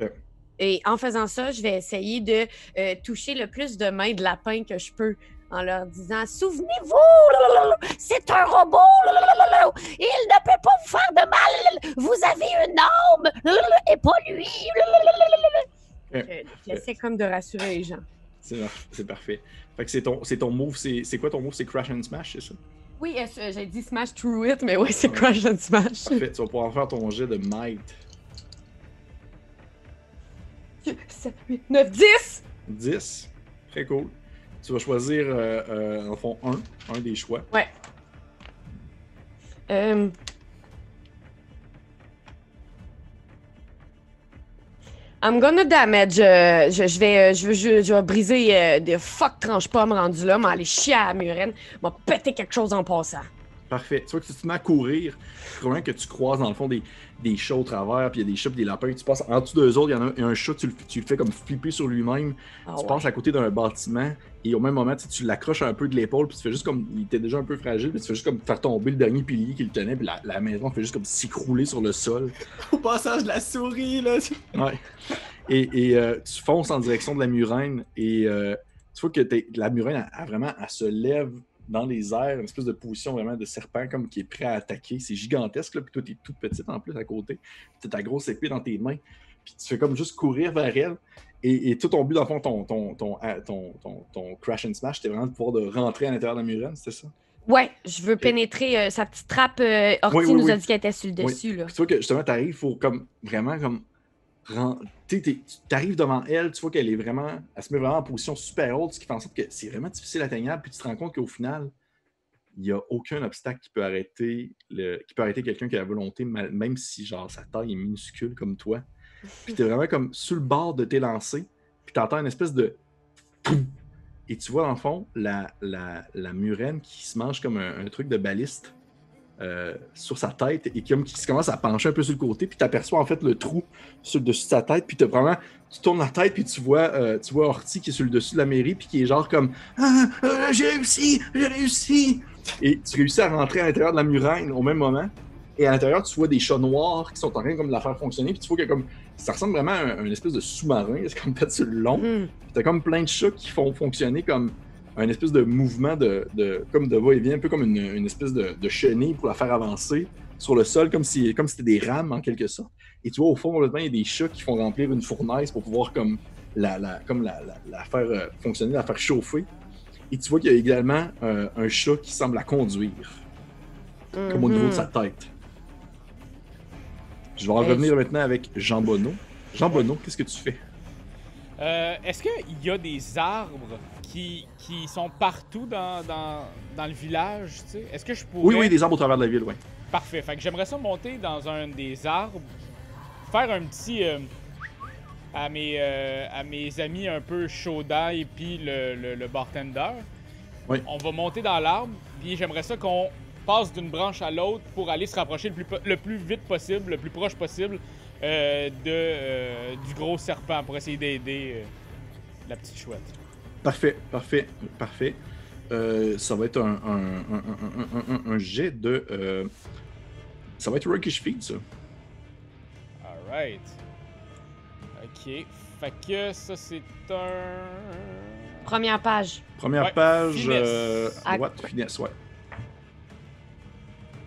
Ok. Et en faisant ça, je vais essayer de euh, toucher le plus de mains de lapin que je peux en leur disant Souvenez-vous, c'est un robot, il ne peut pas vous faire de mal, vous avez une âme, et pas lui. lalalala. Ok. Je- J'essaie comme de rassurer les gens. C'est parfait. Fait que c'est ton, ton move. C'est quoi ton move? C'est Crash and Smash, c'est ça? Oui, euh, j'ai dit smash through it, mais oui, c'est crash and smash? Parfait. tu vas pouvoir faire ton jet de Might. 7, 8, 9, 10! 10. Très cool. Tu vas choisir, euh, euh, en fond, un. Un des choix. Ouais. Euh... I'm gonna damage. euh, je, je vais, euh, je, je, je vais briser euh, des fuck tranche pomme rendu là, m'aller chier à la murène, m'a péter quelque chose en passant. Parfait. Tu vois que si tu te mets à courir, probablement que tu croises dans le fond des, des chats au travers, puis il y a des chats des lapins. Tu passes en dessous d'eux autres, il y en a un chat, tu le, tu le fais comme flipper sur lui-même. Ah tu ouais. passes à côté d'un bâtiment et au même moment, tu, l'accroches un peu de l'épaule, puis tu fais juste comme. Il était déjà un peu fragile, puis tu fais juste comme faire tomber le dernier pilier qui le tenait, puis la, la maison fait juste comme s'écrouler sur le sol. [LAUGHS] Au passage de la souris, là. [LAUGHS] Ouais. Et, et, euh, tu fonces en direction de la murène et euh, tu vois que la murène, vraiment, elle se lève dans les airs, une espèce de position vraiment de serpent comme qui est prêt à attaquer. C'est gigantesque, là, puis toi, t'es toute petite en plus à côté. T'as ta grosse épée dans tes mains, puis tu fais comme juste courir vers elle. Et, et tout ton but, dans le fond, ton, ton, ton, ah, ton, ton, ton crash and smash, c'était vraiment de pouvoir de rentrer à l'intérieur de la murène, c'était ça? Ouais, je veux pénétrer euh, sa petite trappe. euh, Orti Oui, oui, nous oui. a dit qu'elle était sur le dessus, là. Puis tu vois que justement, t'arrives, faut comme vraiment comme. Tu arrives devant elle, tu vois qu'elle est vraiment. Elle se met vraiment en position super haute, ce qui fait en sorte que c'est vraiment difficile atteignable, puis tu te rends compte qu'au final, il n'y a aucun obstacle qui peut arrêter le, qui peut arrêter quelqu'un qui a la volonté, même si genre sa taille est minuscule comme toi. Puis t'es vraiment comme sur le bord de t'élancer, puis t'entends une espèce de et tu vois dans le fond la, la, la murène qui se mange comme un, truc de baliste euh, sur sa tête et comme qui se commence à pencher un peu sur le côté, puis tu aperçois en fait le trou sur le dessus de sa tête, puis t'as vraiment, tu tournes la tête, puis tu vois, euh, tu vois qui est sur le dessus de la mairie, puis qui est genre comme ah, euh, j'ai réussi, j'ai réussi, et tu réussis à rentrer à l'intérieur de la muraille au même moment, et à l'intérieur tu vois des chats noirs qui sont en train comme de la faire fonctionner, puis tu vois que comme ça ressemble vraiment à un, un espèce de sous-marin, [LAUGHS] c'est comme peut-être sur le long, Hmm. puis t'as comme plein de chats qui font fonctionner comme un espèce de mouvement de, de comme de va-et-vient, un peu comme une, une espèce de, de chenille pour la faire avancer sur le sol, comme si comme si c'était des rames en quelque sorte. Et tu vois, au fond, il y a des chats qui font remplir une fournaise pour pouvoir comme la, la, comme la, la, la faire euh, fonctionner, la faire chauffer. Et tu vois qu'il y a également euh, un chat qui semble la conduire, comme au niveau de sa tête. Je vais en revenir maintenant avec Jean Bonneau. Jean Bonneau, qu'est-ce que tu fais? Euh, Est-ce qu'il y a des arbres qui, qui sont partout dans, dans, dans le village, tu sais? Est-ce que je pourrais... Oui, oui, des arbres au travers de la ville, oui. Parfait. Fait que j'aimerais ça monter dans un des arbres, faire un petit... euh, à, mes, euh, à mes amis un peu chaud et puis le, le, le bartender. Oui. On va monter dans l'arbre, puis j'aimerais ça qu'on passe d'une branche à l'autre pour aller se rapprocher le plus, le plus vite possible, le plus proche possible euh, de, euh, du gros serpent pour essayer d'aider euh, la petite chouette. Parfait, parfait, parfait. Euh, ça va être un, un, un, un, un, un- un jet de. euh, ça va être Rockish Feed, ça. Alright. Ok. Fait que ça, c'est un. Première page. Première Ouais, page. finesse. Euh, what? Finesse, ouais.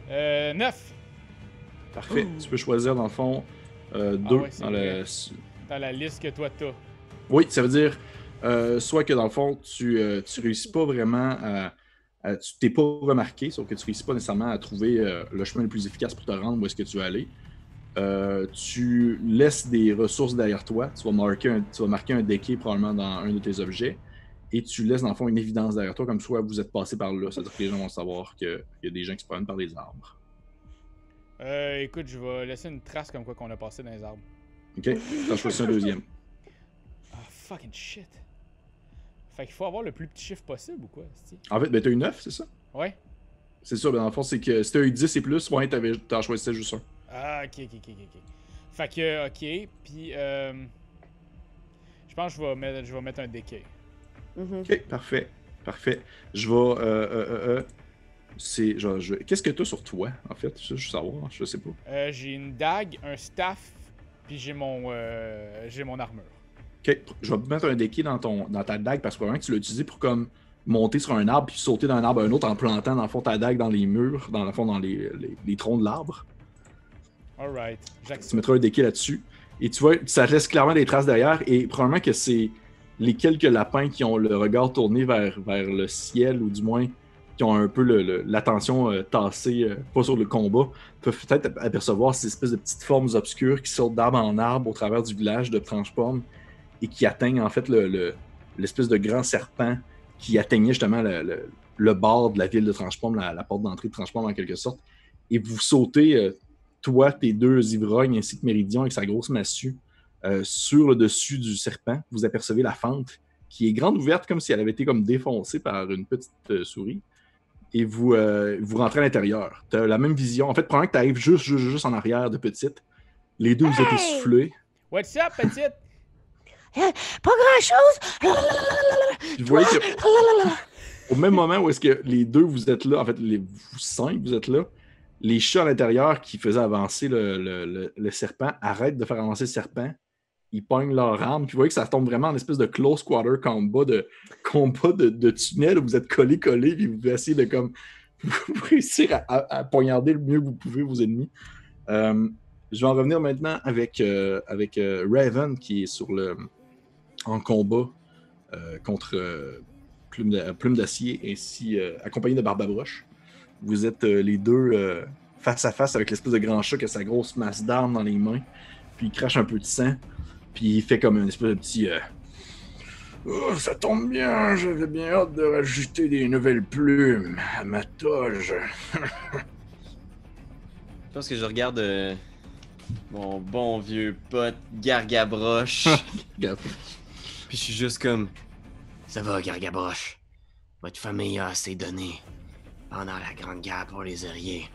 Euh, 9 Parfait. Ouh. Tu peux choisir, dans le fond, euh, deux ouais, c'est dans le. dans la liste que toi t'as. Oui, ça veut dire euh, soit que dans le fond, tu, euh, tu réussis pas vraiment à, Euh, tu t'es pas remarqué, sauf que tu réussis pas nécessairement à trouver euh, le chemin le plus efficace pour te rendre où est-ce que tu veux aller. Euh, tu laisses des ressources derrière toi. Tu vas marquer un, tu vas marquer un déquet probablement dans un de tes objets. Et tu laisses dans le fond une évidence derrière toi, comme soit vous êtes passé par là. C'est-à-dire que les gens vont savoir qu'il y a des gens qui se promènent par les arbres. Euh, écoute, je vais laisser une trace comme quoi qu'on a passé dans les arbres. Ok? T'en choisis un deuxième. Ah, fucking shit. Fait qu'il faut avoir le plus petit chiffre possible ou quoi? En fait, ben t'as eu 9, c'est ça? Ouais. C'est ça, ben dans le fond, c'est que si t'as eu 10 et plus, ouais, t'en choisissais juste un. Ah, ok, ok, ok, ok. Fait que, ok, puis euh, je pense que je vais mettre, je vais mettre un déquet. Mhm. Ok, parfait. Parfait. Je vais. Euh, euh, euh, euh, c'est. genre, je- Qu'est-ce que t'as sur toi, en fait? Je veux savoir, je sais pas. Euh, j'ai une dague, un staff, puis j'ai mon, euh, j'ai mon armure. Ok, je vais mettre un déquet dans, ton, dans ta dague parce que probablement que tu l'as utilisé pour comme monter sur un arbre puis sauter d'un arbre à un autre en plantant dans le fond ta dague dans les murs, dans le fond dans les, les- les troncs de l'arbre. Alright, Tu j'accepte. mettras un déquet là-dessus. Et tu vois, ça te laisse clairement des traces derrière et probablement que c'est les quelques lapins qui ont le regard tourné vers, le ciel ou du moins qui ont un peu l'attention euh, tassée, euh, pas sur le combat, peuvent peut-être apercevoir ces espèces de petites formes obscures qui sortent d'arbre en arbre au travers du village de Tranche-Pomme et qui atteignent en fait le- le- l'espèce de grand serpent qui atteignait justement le, bord de la ville de Tranche-Pomme, la, porte d'entrée de Tranche-Pomme en quelque sorte. Et vous sautez, euh, toi, tes deux ivrognes ainsi que Méridion avec sa grosse massue, euh, sur le dessus du serpent. Vous apercevez la fente qui est grande ouverte comme si elle avait été comme défoncée par une petite euh, souris. Et vous, euh, vous rentrez à l'intérieur. Tu as la même vision. En fait, probablement que tu arrives juste, juste, juste en arrière de petite. Les deux, vous êtes essoufflés. What's up, petite? Pas grand-chose. Puis Vous voyez que au même moment où est-ce que les deux vous êtes là, en fait, les, vous cinq vous êtes là, les chats à l'intérieur qui faisaient avancer le, le- le- le serpent arrêtent de faire avancer le serpent. Ils pognent leur arme. Puis vous voyez que ça tombe vraiment en espèce de close quarter combat de [LAUGHS] combat de, tunnel où vous êtes collés, puis vous essayez de comme [LAUGHS] réussir à, poignarder le mieux que vous pouvez vos ennemis. Euh, je vais en revenir maintenant avec, euh, avec euh, Raven qui est sur le en combat contre Plume d'Acier ainsi accompagné de Barbabroche. Vous êtes les deux face à face avec l'espèce de grand chat qui a sa grosse masse d'armes dans les mains. Puis il crache un peu de sang. Puis il fait comme une espèce de petit. euh, Oh, ça tombe bien, j'avais bien hâte de rajouter des nouvelles plumes à ma toge. Je pense que je regarde euh, mon bon vieux pote Gargabroche. [LAUGHS] Puis je suis juste comme. Ça va, Gargabroche. Votre famille a assez donné pendant la Grande Guerre pour les Ariés.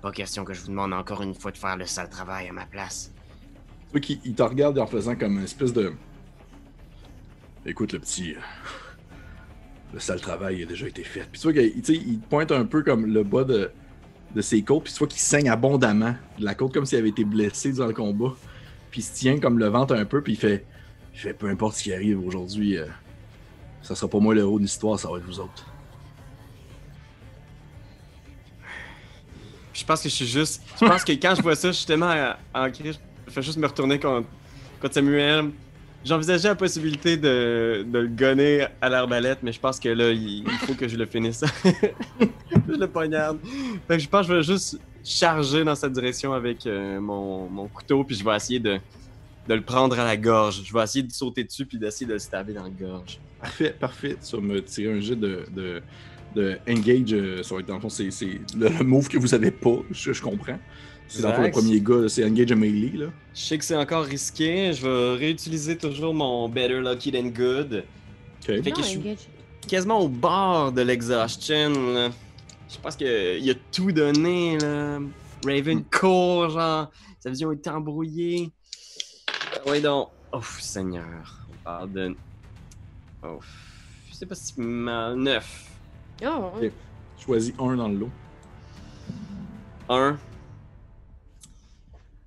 Pas question que je vous demande encore une fois de faire le sale travail à ma place. Qu'il il te regarde en faisant comme une espèce de. Écoute, le petit. euh, Le sale travail a déjà été fait. Puis tu vois qu'il il pointe un peu comme le bas de, de ses côtes. Puis tu vois qu'il saigne abondamment la côte comme s'il avait été blessé dans le combat. Puis il se tient comme le ventre un peu. Puis il fait. Il fait peu importe ce qui arrive aujourd'hui. euh, ça sera pas moi le héros de l'histoire, ça va être vous autres. Je pense que je suis juste. Je pense que quand je vois ça, je suis tellement en- en crise. Je fais juste me retourner contre, Samuel. J'envisageais la possibilité de, de le gonner à l'arbalète, mais je pense que là, il, faut que je le finisse. [LAUGHS] je le poignarde. Fait que je pense que je vais juste charger dans cette direction avec euh, mon, mon couteau, puis je vais essayer de, de le prendre à la gorge. Je vais essayer de sauter dessus, puis d'essayer de le stabber dans la gorge. Parfait, parfait. Tu vas me tirer un jet de, de, engage. euh, dans le fond, c'est le, move que vous avez pas, je comprends. C'est dans le premier gars, c'est engage a melee. Là. Je sais que c'est encore risqué. Je vais réutiliser toujours mon Better Lucky Than Good. Ok. Fait que Non, je suis engage. quasiment au bord de l'exhaustion. Je pense qu'il a tout donné. Là. Raven court, genre. Sa vision est embrouillée. Ah ouais, donc. Oh, Seigneur. De. Oh. Je sais pas si. 9. Oh, Ok. Choisis un dans le lot. 1.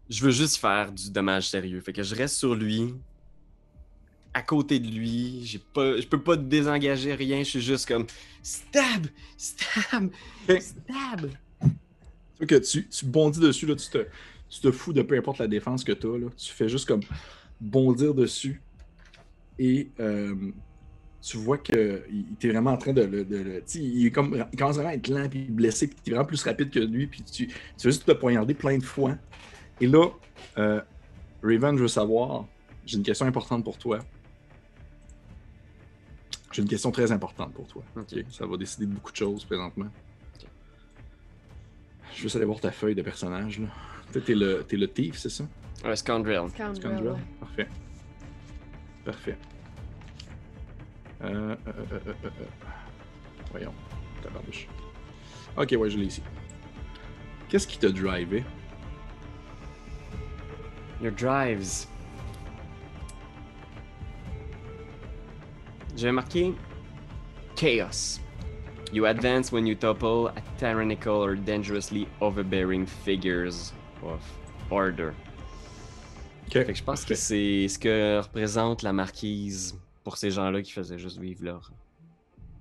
Je veux juste faire du dommage sérieux. Fait que je reste sur lui. À côté de lui. J'ai pas. Je peux pas désengager rien. Je suis juste comme. Stab! Stab! Stab! Tu que tu, tu bondis dessus, là, tu, te, tu te fous de peu importe la défense que tu as. Tu fais juste comme bondir dessus. Et euh, tu vois qu'il était vraiment en train de le. il, est comme, il commence vraiment à être lent puis blessé, puis tu es vraiment plus rapide que lui, puis tu, tu veux juste te poignarder plein de fois. Et là, euh, Raven, je veux savoir, j'ai une question importante pour toi. J'ai une question très importante pour toi. Ça va décider de beaucoup de choses présentement. Je veux juste aller voir ta feuille de personnage. Là. Toi, t'es le, t'es le thief, c'est ça? Un scoundrel. Scoundrel, Scoundrel? ouais. Parfait. Parfait. Euh, euh, euh, euh, euh, euh. Voyons. Tabarnouche. Ok, ouais, je l'ai ici. Qu'est-ce qui t'a drivé? Your drives. J'ai marqué Chaos. You advance when you topple at tyrannical or dangerously overbearing figures of order. Ok. Fait que je pense que c'est ce que représente la marquise pour ces gens-là qui faisaient juste vivre leur,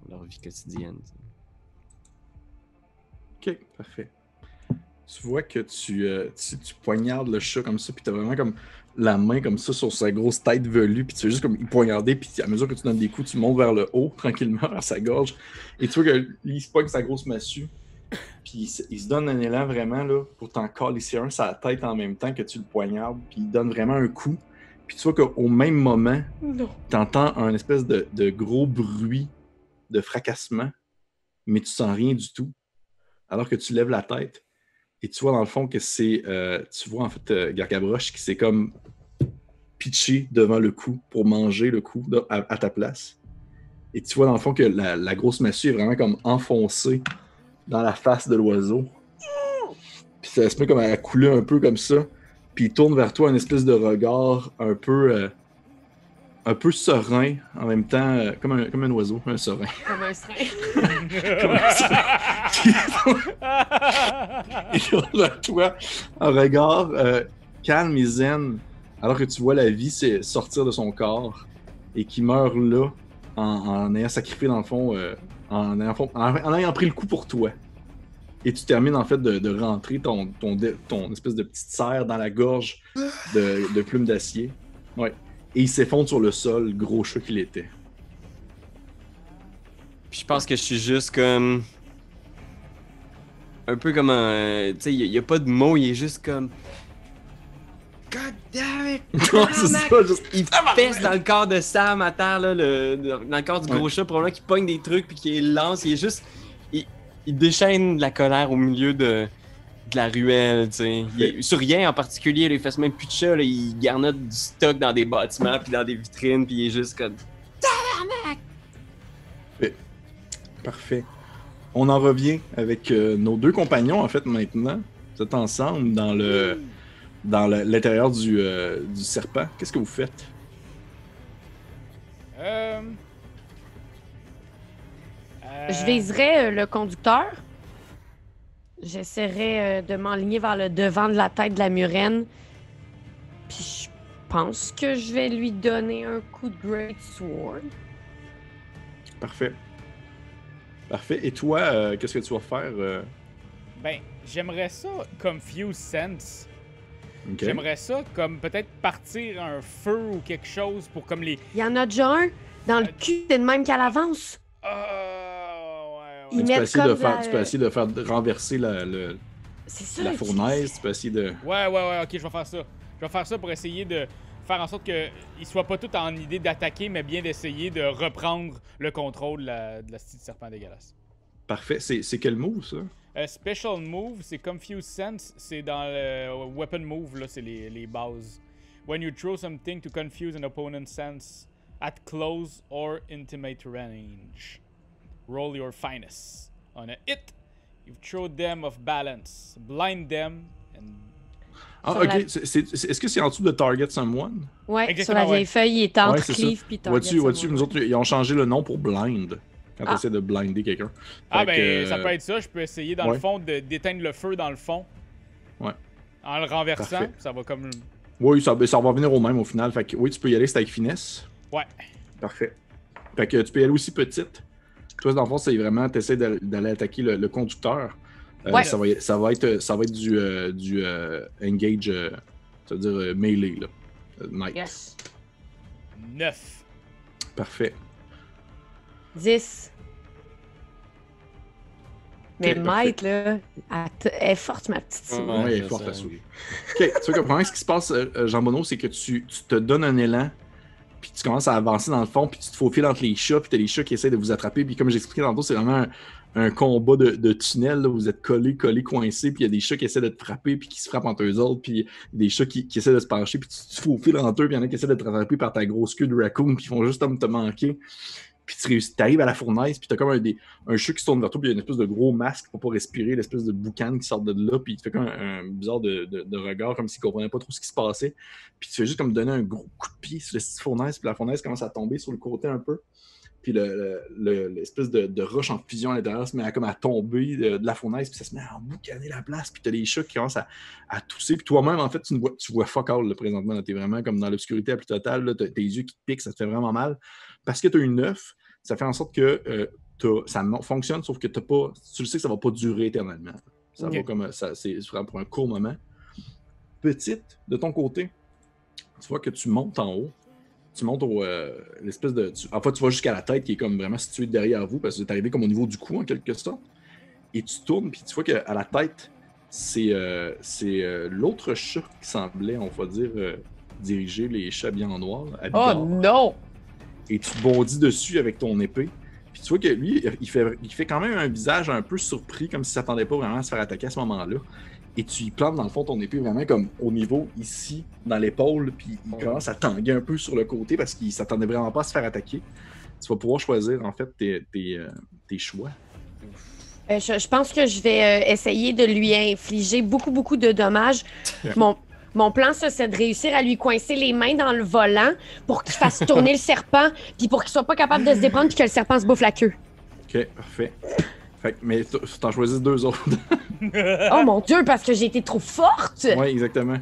leur vie quotidienne. Ok, parfait. Tu vois que tu, euh, tu, tu poignardes le chat comme ça, puis t'as vraiment comme la main comme ça sur sa grosse tête velue, puis tu fais juste comme y poignarder, puis à mesure que tu donnes des coups, tu montes vers le haut, [LAUGHS] tranquillement, vers sa gorge, et tu vois que lui, il se pogne sa grosse massue, puis il, se- il se donne un élan vraiment, là, pour t'en calisser un sur la tête en même temps que tu le poignardes, puis il donne vraiment un coup, puis tu vois qu'au même moment, t'entends un espèce de, de gros bruit de fracassement, mais tu sens rien du tout. Alors que tu lèves la tête et tu vois dans le fond que c'est. euh, tu vois en fait euh, Gargabroche qui s'est comme pitché devant le cou pour manger le cou à, ta place. Et tu vois dans le fond que la, la grosse massue est vraiment comme enfoncée dans la face de l'oiseau. Puis ça se met comme à couler un peu comme ça. Puis il tourne vers toi un espèce de regard un peu. euh, un peu serein, en même temps, euh, comme, un, comme un oiseau, un serein. [LAUGHS] Comme un serein. [LAUGHS] Il tourne vers toi un regard euh, calme et zen, alors que tu vois la vie sortir de son corps et qui meurt là en, en ayant sacrifié dans le fond, euh, en, ayant, en- en ayant pris le coup pour toi. Et tu termines en fait de, de rentrer ton, ton espèce de petite serre dans la gorge de, de plume d'acier. Ouais. Et il s'effondre sur le sol, gros chat qu'il était. Puis je pense que je suis juste comme. Un peu comme un. Tu sais, il n'y a, pas de mots, il est juste comme. God damn it! [LAUGHS] Ça, juste- Il pèse dans le corps de Sam à terre, là, le- dans le corps du gros Ouais. chat, probablement qu'il pogne des trucs puis qu'il lance. Il est juste. Il, il déchaîne de la colère au milieu de, de la ruelle, tu sais. Il Sur rien en particulier, là, il fait même plus de chat, là, il garnote du stock dans des bâtiments puis dans des vitrines, puis il est juste comme. Parfait. On en revient avec euh, nos deux compagnons, en fait, maintenant. Vous êtes ensemble dans le dans le- l'intérieur du, euh, du serpent. Qu'est-ce que vous faites? Euh... Euh, Je viserais euh, le conducteur. J'essaierais euh, de m'enligner vers le devant de la tête de la murène. Puis je pense que je vais lui donner un coup de Great Sword. Parfait. Parfait. Et toi, euh, qu'est-ce que tu vas faire? euh? Ben, j'aimerais ça Confuse Sense. Ok. J'aimerais ça comme peut-être partir un feu ou quelque chose pour comme les. Il y en a déjà un dans le cul, c'est de même qu'à l'avance. Ouais, Il ouais. tu, peux essayer de faire, la- tu peux essayer de faire renverser la, ça. la fournaise. Tu peux essayer de. Ouais, ouais, ouais, ok, je vais faire ça. Je vais faire ça pour essayer de faire en sorte qu'ils soient pas tous en idée d'attaquer, mais bien d'essayer de reprendre le contrôle de la, de la petite serpent dégueulasse. Parfait. C'est c'est quel move, ça? Euh, special move, c'est Confuse Sense, c'est dans le weapon move, là, c'est les, les bases. When you throw something to confuse an opponent's sense at close or intimate range, roll your finest. On a hit, you throw them off balance, blind them, and Ah, ok. la- Est-ce que c'est en dessous de Target Someone? Ouais, Exactement, sur la vieille ouais. feuille, il est entre Ouais, puis Target, Vois-tu, va. nous autres, ils ont changé le nom pour Blind. Quand tu Ah. essaies de blinder quelqu'un. Ah ben que, ça peut être ça, je peux essayer dans ouais. le fond de- d'éteindre le feu dans le fond. Ouais. En le renversant, Parfait. ça va comme Oui, ça, ben, ça va venir au même au final. Fait que oui, tu peux y aller, c'est avec finesse. Ouais. Parfait. Fait que tu peux y aller aussi petite. Toi, dans le fond, c'est vraiment, tu essaies d'aller attaquer le, le conducteur. Euh, Ouais. ça, va, y- ça, va être, ça va être du, euh, du euh, engage, euh, c'est-à-dire euh, melee. Là. Euh, Knight. Yes. 9. Parfait. 10. Mais. Maître, là, elle, est forte, ma petite souris. Ouais, elle est forte la souris. Ok, tu vois que le problème, ce qui se passe, Jean Bonneau, c'est que tu, tu te donnes un élan, puis tu commences à avancer dans le fond, puis tu te faufiles entre les chats, puis t'as les chats qui essaient de vous attraper, puis comme j'expliquais tantôt, c'est vraiment un, combat de, tunnel, là, vous êtes collés, collés, coincés, puis il y a des chats qui essaient de te frapper, puis qui se frappent entre eux autres, puis des chats qui, qui essaient de se pencher, puis tu te faufiles entre eux, puis il y en a qui essaient de te rattraper par ta grosse queue de raccoon, puis ils font juste comme te manquer. Puis tu t'arrives à la fournaise, puis t'as comme un, des, un qui se tourne vers toi, puis il y a une espèce de gros masque pour pas respirer, l'espèce de boucan qui sort de là, puis il te fait comme un, bizarre de, regard, comme s'il comprenait pas trop ce qui se passait. Puis tu fais juste comme donner un gros coup de pied sur la fournaise, puis la fournaise commence à tomber sur le côté un peu. Puis le- le- le- l'espèce de, de roche en fusion à l'intérieur se met à, comme à tomber de, la fournaise, puis ça se met à emboucaner la place, puis t'as les chats qui commencent à, à tousser, puis toi-même, en fait, tu ne vois, tu vois fuck all là, présentement. T'es vraiment comme dans l'obscurité la plus totale, là, tes yeux qui te piquent, ça te fait vraiment mal. Parce que t'as une œuf, ça fait en sorte que euh, ça fonctionne, sauf que t'as pas, tu le sais que ça va pas durer éternellement. Ça va comme, ça, c'est vraiment pour un court moment. Petite, de ton côté, tu vois que tu montes en haut, tu montes au euh, l'espèce de. tu- en fait, tu vas jusqu'à la tête qui est comme vraiment située derrière vous parce que tu es arrivé comme au niveau du cou en quelque sorte. Et tu tournes, puis tu vois qu'à la tête, c'est euh, euh, l'autre chat qui semblait, on va dire, euh, diriger les chats bien en noir. Oh non! Et tu bondis dessus avec ton épée. Puis tu vois que lui, il fait, il fait quand même un visage un peu surpris, comme s'il s'attendait pas vraiment à se faire attaquer à ce moment-là. Et tu y plantes dans le fond ton épée vraiment comme au niveau ici, dans l'épaule, puis il commence à tanguer un peu sur le côté parce qu'il s'attendait vraiment pas à se faire attaquer. Tu vas pouvoir choisir en fait tes, tes, euh, tes choix. Euh, je, je pense que je vais euh, essayer de lui infliger beaucoup, beaucoup de dommages. [LAUGHS] Mon, mon plan, ça, c'est de réussir à lui coincer les mains dans le volant pour qu'il fasse tourner le serpent, puis pour qu'il soit pas capable de se déprendre, puis que le serpent se bouffe la queue. Ok, parfait. Fait que- mais t'en choisis deux autres. [LAUGHS] Oh mon Dieu, parce que j'ai été trop forte! ouais, exactement.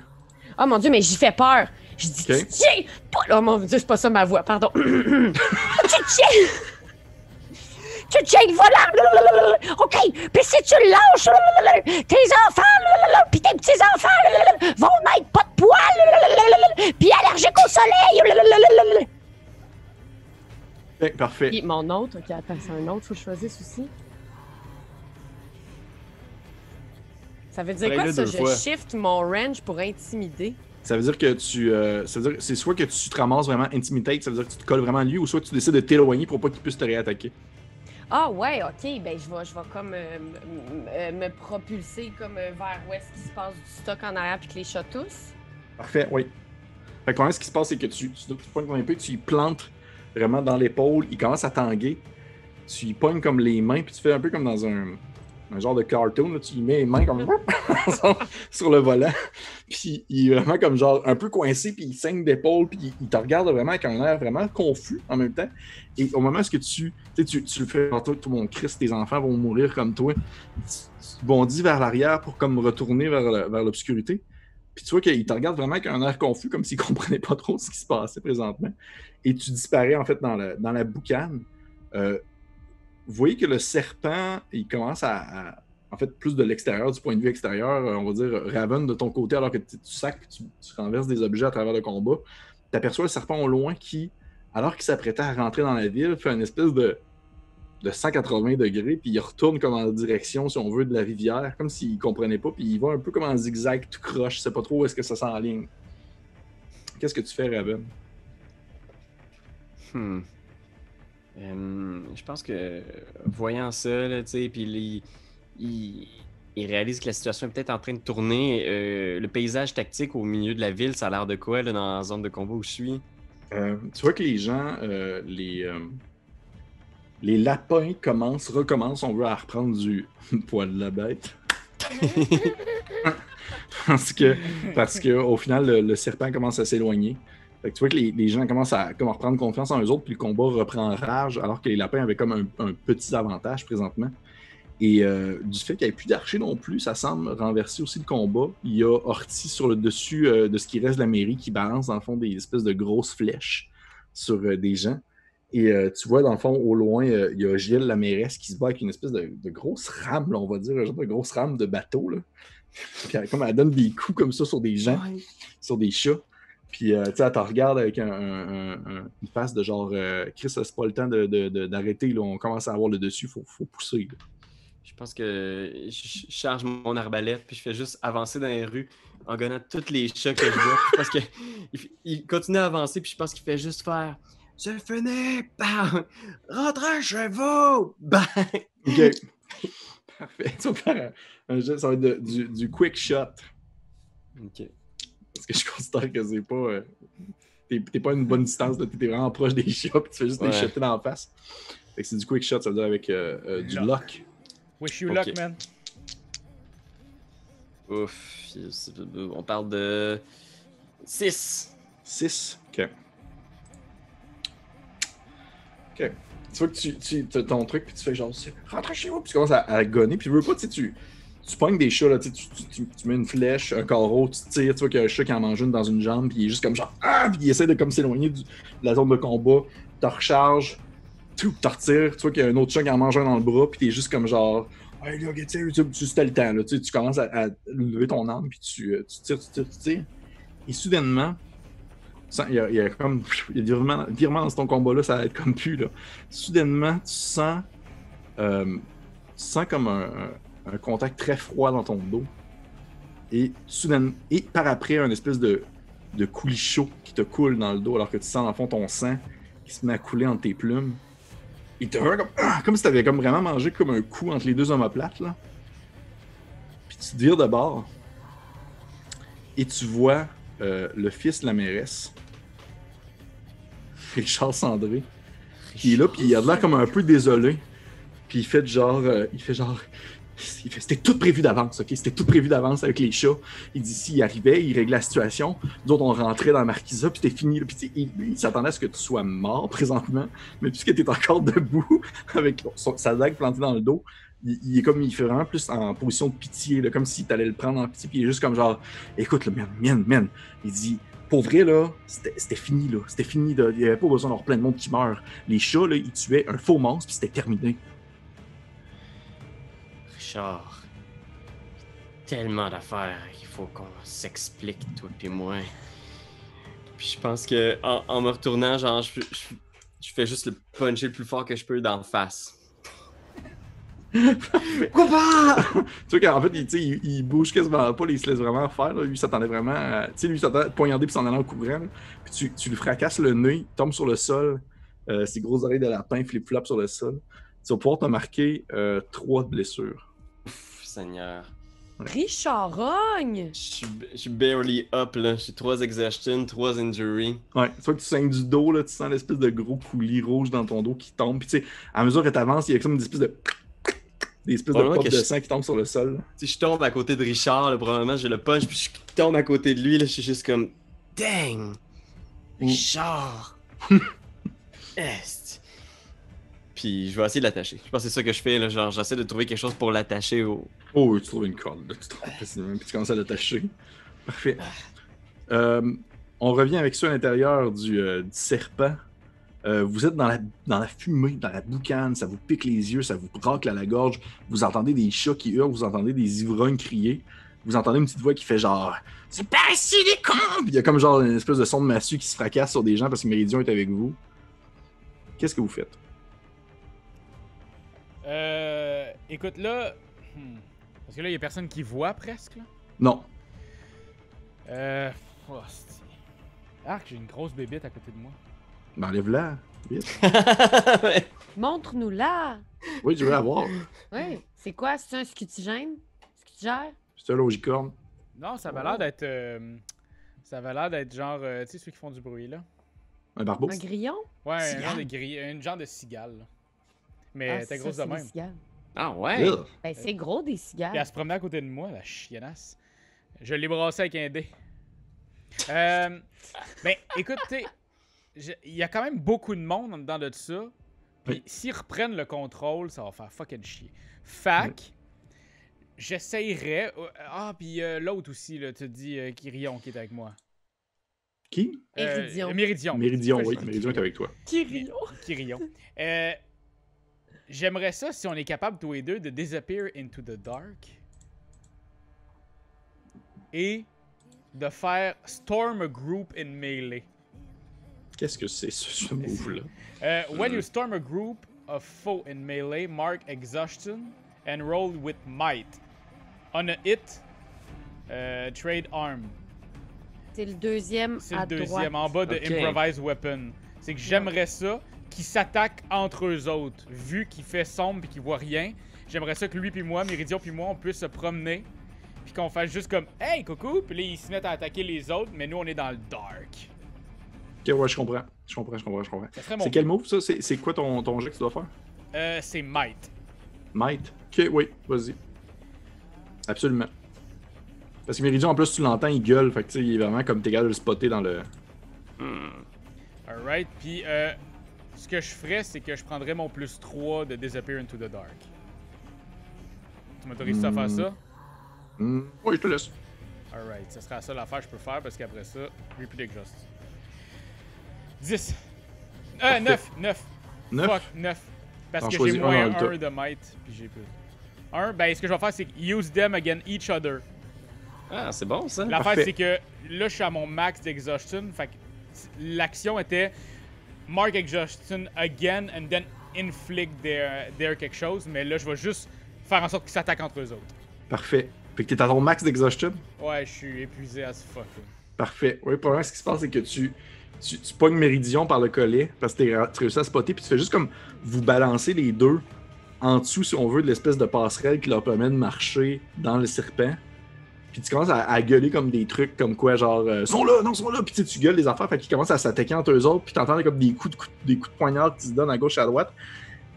Oh mon Dieu, mais j'y fais peur. Je dis, Ok. tu tiens! Oh mon Dieu, c'est pas ça ma voix, pardon. tu [COUGHS] [LAUGHS] tiens! Tu tiens le volant! OK, puis si tu le lâches, tes enfants, puis tes petits-enfants vont naître pas de poils, puis allergiques au soleil. Ok, parfait. Puis mon autre, OK, attends, c'est un autre, faut que je choisisse aussi. Ça veut dire quoi, ça? Je fois. shift mon range pour intimider. Ça veut dire que tu. euh, ça veut dire c'est soit que tu te ramasses vraiment intimidate, ça veut dire que tu te colles vraiment à lui, ou soit tu décides de t'éloigner pour pas qu'il puisse te réattaquer. Ah ouais, ok, ben je vais, je comme euh, euh, me propulser comme euh, vers où est-ce qu'il se passe du stock en arrière puis que les chats tous. Parfait, oui. Fait que ce qui se passe, c'est que tu, tu, pognes ton épée, tu y plantes vraiment dans l'épaule, il commence à tanguer. Tu y pognes comme les mains, puis tu fais un peu comme dans un, un genre de cartoon, là, tu y mets les mains comme [LAUGHS] sur le volant. Puis il est vraiment comme genre un peu coincé, puis il saigne d'épaule, puis il, te regarde vraiment avec un air vraiment confus en même temps. Et au moment où tu, tu, tu, le fais, toi, tout mon Christ, tes enfants vont mourir comme toi. Tu, bondis vers l'arrière pour comme retourner vers, l'obscurité. Puis tu vois qu'il te regarde vraiment avec un air confus, comme s'il [LAUGHS] comprenait pas trop ce qui se passait présentement. Et tu disparais en fait dans, le- dans la boucane. Euh, vous voyez que le serpent, il commence à, en fait, plus de l'extérieur, du point de vue extérieur, euh, on va dire, Raven de ton côté, alors que tu, sacs, tu, tu renverses des objets à travers le combat. Tu aperçois le serpent au loin qui, alors qu'il s'apprêtait à rentrer dans la ville, fait une espèce de, de 180 degrés, puis il retourne comme en direction, si on veut, de la rivière, comme s'il comprenait pas, puis il va un peu comme en zigzag, tout croche, je sais pas trop où est-ce que ça s'enligne. Qu'est-ce que tu fais, Raven? Hmm. Euh, je pense que voyant ça, là, puis il, réalise que la situation est peut-être en train de tourner. euh, le paysage tactique au milieu de la ville, ça a l'air de quoi là, dans la zone de combat où je suis? Euh, tu vois que les gens, euh, les, euh, les lapins commencent, recommencent, on veut, à reprendre du [LAUGHS] poil de la bête. [LAUGHS] parce que, parce que au final, le serpent commence à s'éloigner. Fait que tu vois que les, les gens commencent à, comme à reprendre confiance en eux autres, puis le combat reprend rage, alors que les lapins avaient comme un, un petit avantage présentement. Et euh, du fait qu'il n'y ait plus d'archers non plus, ça semble renverser aussi le combat. Il y a Orti sur le dessus euh, de ce qui reste de la mairie qui balance dans le fond des espèces de grosses flèches sur euh, des gens. Et tu vois, dans le fond, au loin, il y a Gilles, la mairesse, qui se bat avec une espèce de, de grosse rame, là, on va dire, un genre de grosse rame de bateau. Là. [LAUGHS] Puis elle, comme elle donne des coups comme ça sur des gens, sur des chats. Puis, euh, tu sais, elle te regarde avec un, un- un- une face de genre, euh, Chris, c'est pas le temps de- de- de- d'arrêter, là. On commence à avoir le dessus, faut, faut pousser. là. Je pense que je je charge mon arbalète, puis je fais juste avancer dans les rues en gagnant tous les chats que je vois. Je pense que [LAUGHS] il, continue à avancer, puis je pense qu'il fait juste faire C'est fini! Bam! Rentrez chez vous! Bang! Ok. [LAUGHS] Parfait. Tu vas faire un, un jet, ça va être de- du, du quick shot. Ok. Parce que je considère que c'est pas. euh, t'es, t'es pas à une bonne distance, là, t'es vraiment proche des chats, puis tu fais juste les Ouais. shotter dans la face. Fait que c'est du quick shot, ça veut dire avec euh, euh, du Lock. lock. Wish you luck, man. Ouf. On parle de 6. 6. Ok. Ok. Tu vois que tu, tu as ton truc, puis tu fais genre, rentre chez vous, puis tu commences à, à gonner, puis tu veux pas, tu sais, tu, tu pognes des chats, là, tu, tu, tu, mets une flèche, un carreau, tu tires, tu vois qu'il y a un chat qui en mange une dans une jambe, puis il est juste comme genre, ah, puis il essaie de comme s'éloigner de la zone de combat, tu recharges, tu retires, tu vois qu'il y a un autre chat qui en mange un dans le bras, puis t'es juste comme genre, hey, là, tu c'était le temps, là, tu, commences à, lever ton arme, puis tu, euh, tu tires, tu tires, tu tires, et soudainement, il y, a, comme. Il y a des virements, virements dans ton combat-là, ça va être comme plus. Là. Soudainement, tu sens. euh, tu sens comme un- un contact très froid dans ton dos. Et. Et par après, un espèce de, de coulis chaud qui te coule dans le dos alors que tu sens dans le fond ton sang qui se met à couler entre tes plumes. Il te rend comme. ah, comme si tu avais comme vraiment mangé comme un coup entre les deux omoplates. Là. Puis tu te vires de bord. Et tu vois euh, le fils de la mairesse, [LAUGHS] Richard Sandré, qui est là, puis il a l'air comme un peu désolé. Puis il fait genre, euh, il fait genre, c'était tout prévu d'avance, ok? C'était tout prévu d'avance avec les chats. Il dit s'il arrivait, il réglait la situation. Nous autres, on rentrait dans la marquisa, puis c'était fini. Puis il, s'attendait à ce que tu sois mort présentement, mais puisque tu es encore [LAUGHS] debout avec sa dague plantée dans le dos, il, est comme, il fait vraiment plus en position de pitié, comme si tu allais le prendre en pitié, puis il est juste comme genre, écoute, le man, man, man. Il dit, pour vrai, là, c'était fini, là. C'était fini. Il n'y avait pas besoin d'avoir plein de monde qui meurt. Les chats, ils tuaient un faux monstre, puis c'était terminé. Richard. Tellement d'affaires qu'il faut qu'on s'explique, toi et moi. Puis je pense que en, en me retournant, genre, je, je- fais juste le puncher le plus fort que je peux d'en face. [LAUGHS] Quoi pas? tu vois qu'en fait, il, il, il bouge quasiment pas, il se laisse vraiment faire. Là. Lui, s'attendait vraiment à... Tu sais, lui, s'attendait à poignarder puis s'en allant en courant. Puis tu, tu lui fracasses le nez, tombe sur le sol, euh, ses grosses oreilles de lapin flip-flop sur le sol. Tu vas pouvoir te marquer euh, trois blessures. Seigneur. Richard Rogne! Je suis je suis barely up, là. J'ai trois exhaustion, trois injury. Ouais, tu vois que tu saignes du dos, là, tu sens l'espèce de gros coulis rouge dans ton dos qui tombe. Puis tu sais, à mesure que tu avances, il y a comme des espèces de... [TSK] Des espèces de Probablement que de je- sang qui tombent sur le sol. Si je tombe à côté de Richard, là, probablement, je le punch, puis je tombe à côté de lui, là, je suis juste comme. Dang! Richard! [LAUGHS] Est! Puis je vais essayer de l'attacher. Je pense que c'est ça que je fais. Genre, j'essaie de trouver quelque chose pour l'attacher au. Oh, tu trouves une corde, là, tu trouves facilement, puis tu commences à l'attacher. Parfait. Euh, on revient avec ça à l'intérieur du, euh, serpent. Euh, vous êtes dans la, dans la fumée, dans la boucane, ça vous pique les yeux, ça vous braque à la gorge. Vous entendez des chats qui hurlent, vous entendez des ivrognes crier. Vous entendez une petite voix qui fait genre C'est par ici les cons! Puis il y a comme genre une espèce de son de massue qui se fracasse sur des gens parce que Méridion est avec vous. Qu'est-ce que vous faites? Euh. Écoute, là. hmm, Parce que là, il y a personne qui voit presque, là. Non. Euh. Oh, c'est- Arc, j'ai une grosse bébite à côté de moi. Ben enlève-la. Vite. Ouais. [LAUGHS] Montre-nous là! Oui, je veux la voir. Oui, c'est quoi? C'est un scutigène? Scutigère? C'est un logicorne. Non, ça avait l'air d'être. euh, Ça avait l'air d'être genre. euh, tu sais, ceux qui font du bruit, là. Un barbeau. Un grillon? Ouais, un genre de gris, genre de cigale. là. Mais Ah, elle était c'est grosse ça, de des même. Ah ouais? Ugh. Ben, c'est gros des Puis cigales. elle se promenait à côté de moi, la chiennasse. Je l'ai brassé avec un dé. Euh, ben, écoute, il y a quand même beaucoup de monde en dedans de ça. Puis s'ils reprennent le contrôle, ça va faire fucking chier. Fac, j'essayerais. euh, Ah, puis euh, l'autre aussi, là, tu te dis euh, Kyrion qui est avec moi. Qui? Euh, Méridion. Méridion. Méridion, oui. Méridion est avec toi. Kyrion. Kyrion. [LAUGHS] Euh, J'aimerais ça si on est capable tous les deux de disappear into the dark. Et de faire Storm a Group in Melee. Qu'est-ce que c'est ce, ce [LAUGHS] move-là? Uh, when you storm a group of foe in melee, mark exhaustion and roll with might. On a hit, uh, trade arm. C'est le deuxième C'est à le deuxième, droite. en bas de Ok. improvised weapon. C'est que j'aimerais ça qu'ils s'attaquent entre eux autres. Vu qu'il fait sombre et qu'il voit rien, j'aimerais ça que lui puis moi, Méridion puis moi, on puisse se promener. Puis qu'on fasse juste comme Hey, coucou! Puis là, ils se mettent à attaquer les autres, mais nous, on est dans le dark. Ok, ouais, je comprends. Je comprends, je comprends, je comprends. C'est quel move ça? C'est quoi ton, ton jet que tu dois faire? Euh, c'est might. Might? Ok, oui, vas-y. Absolument. Parce que Méridion, en plus, tu l'entends, il gueule. Fait que tu sais, il est vraiment comme t'es capable de le spotter dans le. Alright, puis euh, ce que je ferais, c'est que je prendrais mon plus 3 de Disappear into the Dark. Tu m'autorises à faire ça? Hmm, Oui, je te laisse. Alright, ça sera la seule affaire que je peux faire parce qu'après ça, Repeat Exhaust. 10. Euh, Parfait. 9, 9. 9. Fuck, 9. Parce que j'ai moins dans le 1 de might, puis j'ai plus. 1, ben ce que je vais faire, c'est use them again each other. Ah, c'est bon ça. L'affaire, c'est que là, je suis à mon max d'exhaustion. Fait que l'action était mark exhaustion again and then inflict their, their quelque chose. Mais là, je vais juste faire en sorte qu'ils s'attaquent entre eux autres. Parfait. Fait que t'es à ton max d'exhaustion? Ouais, je suis épuisé as fuck. là. Parfait. Oui, probablement, ce qui se passe, c'est que tu, tu, tu pognes Méridion par le collet parce que t'es- tu réussis à spotter, puis tu fais juste comme vous balancer les deux en dessous, si on veut, de l'espèce de passerelle qui leur permet de marcher dans le serpent. Puis tu commences à, à gueuler comme des trucs comme quoi, genre, euh, sont là, non, sont là, puis tu sais, tu gueules les affaires, fait qu'ils commencent à s'attaquer entre eux autres, puis t'entends comme des coups, de, coups- des coups de poignard qui se donnent à gauche et à droite.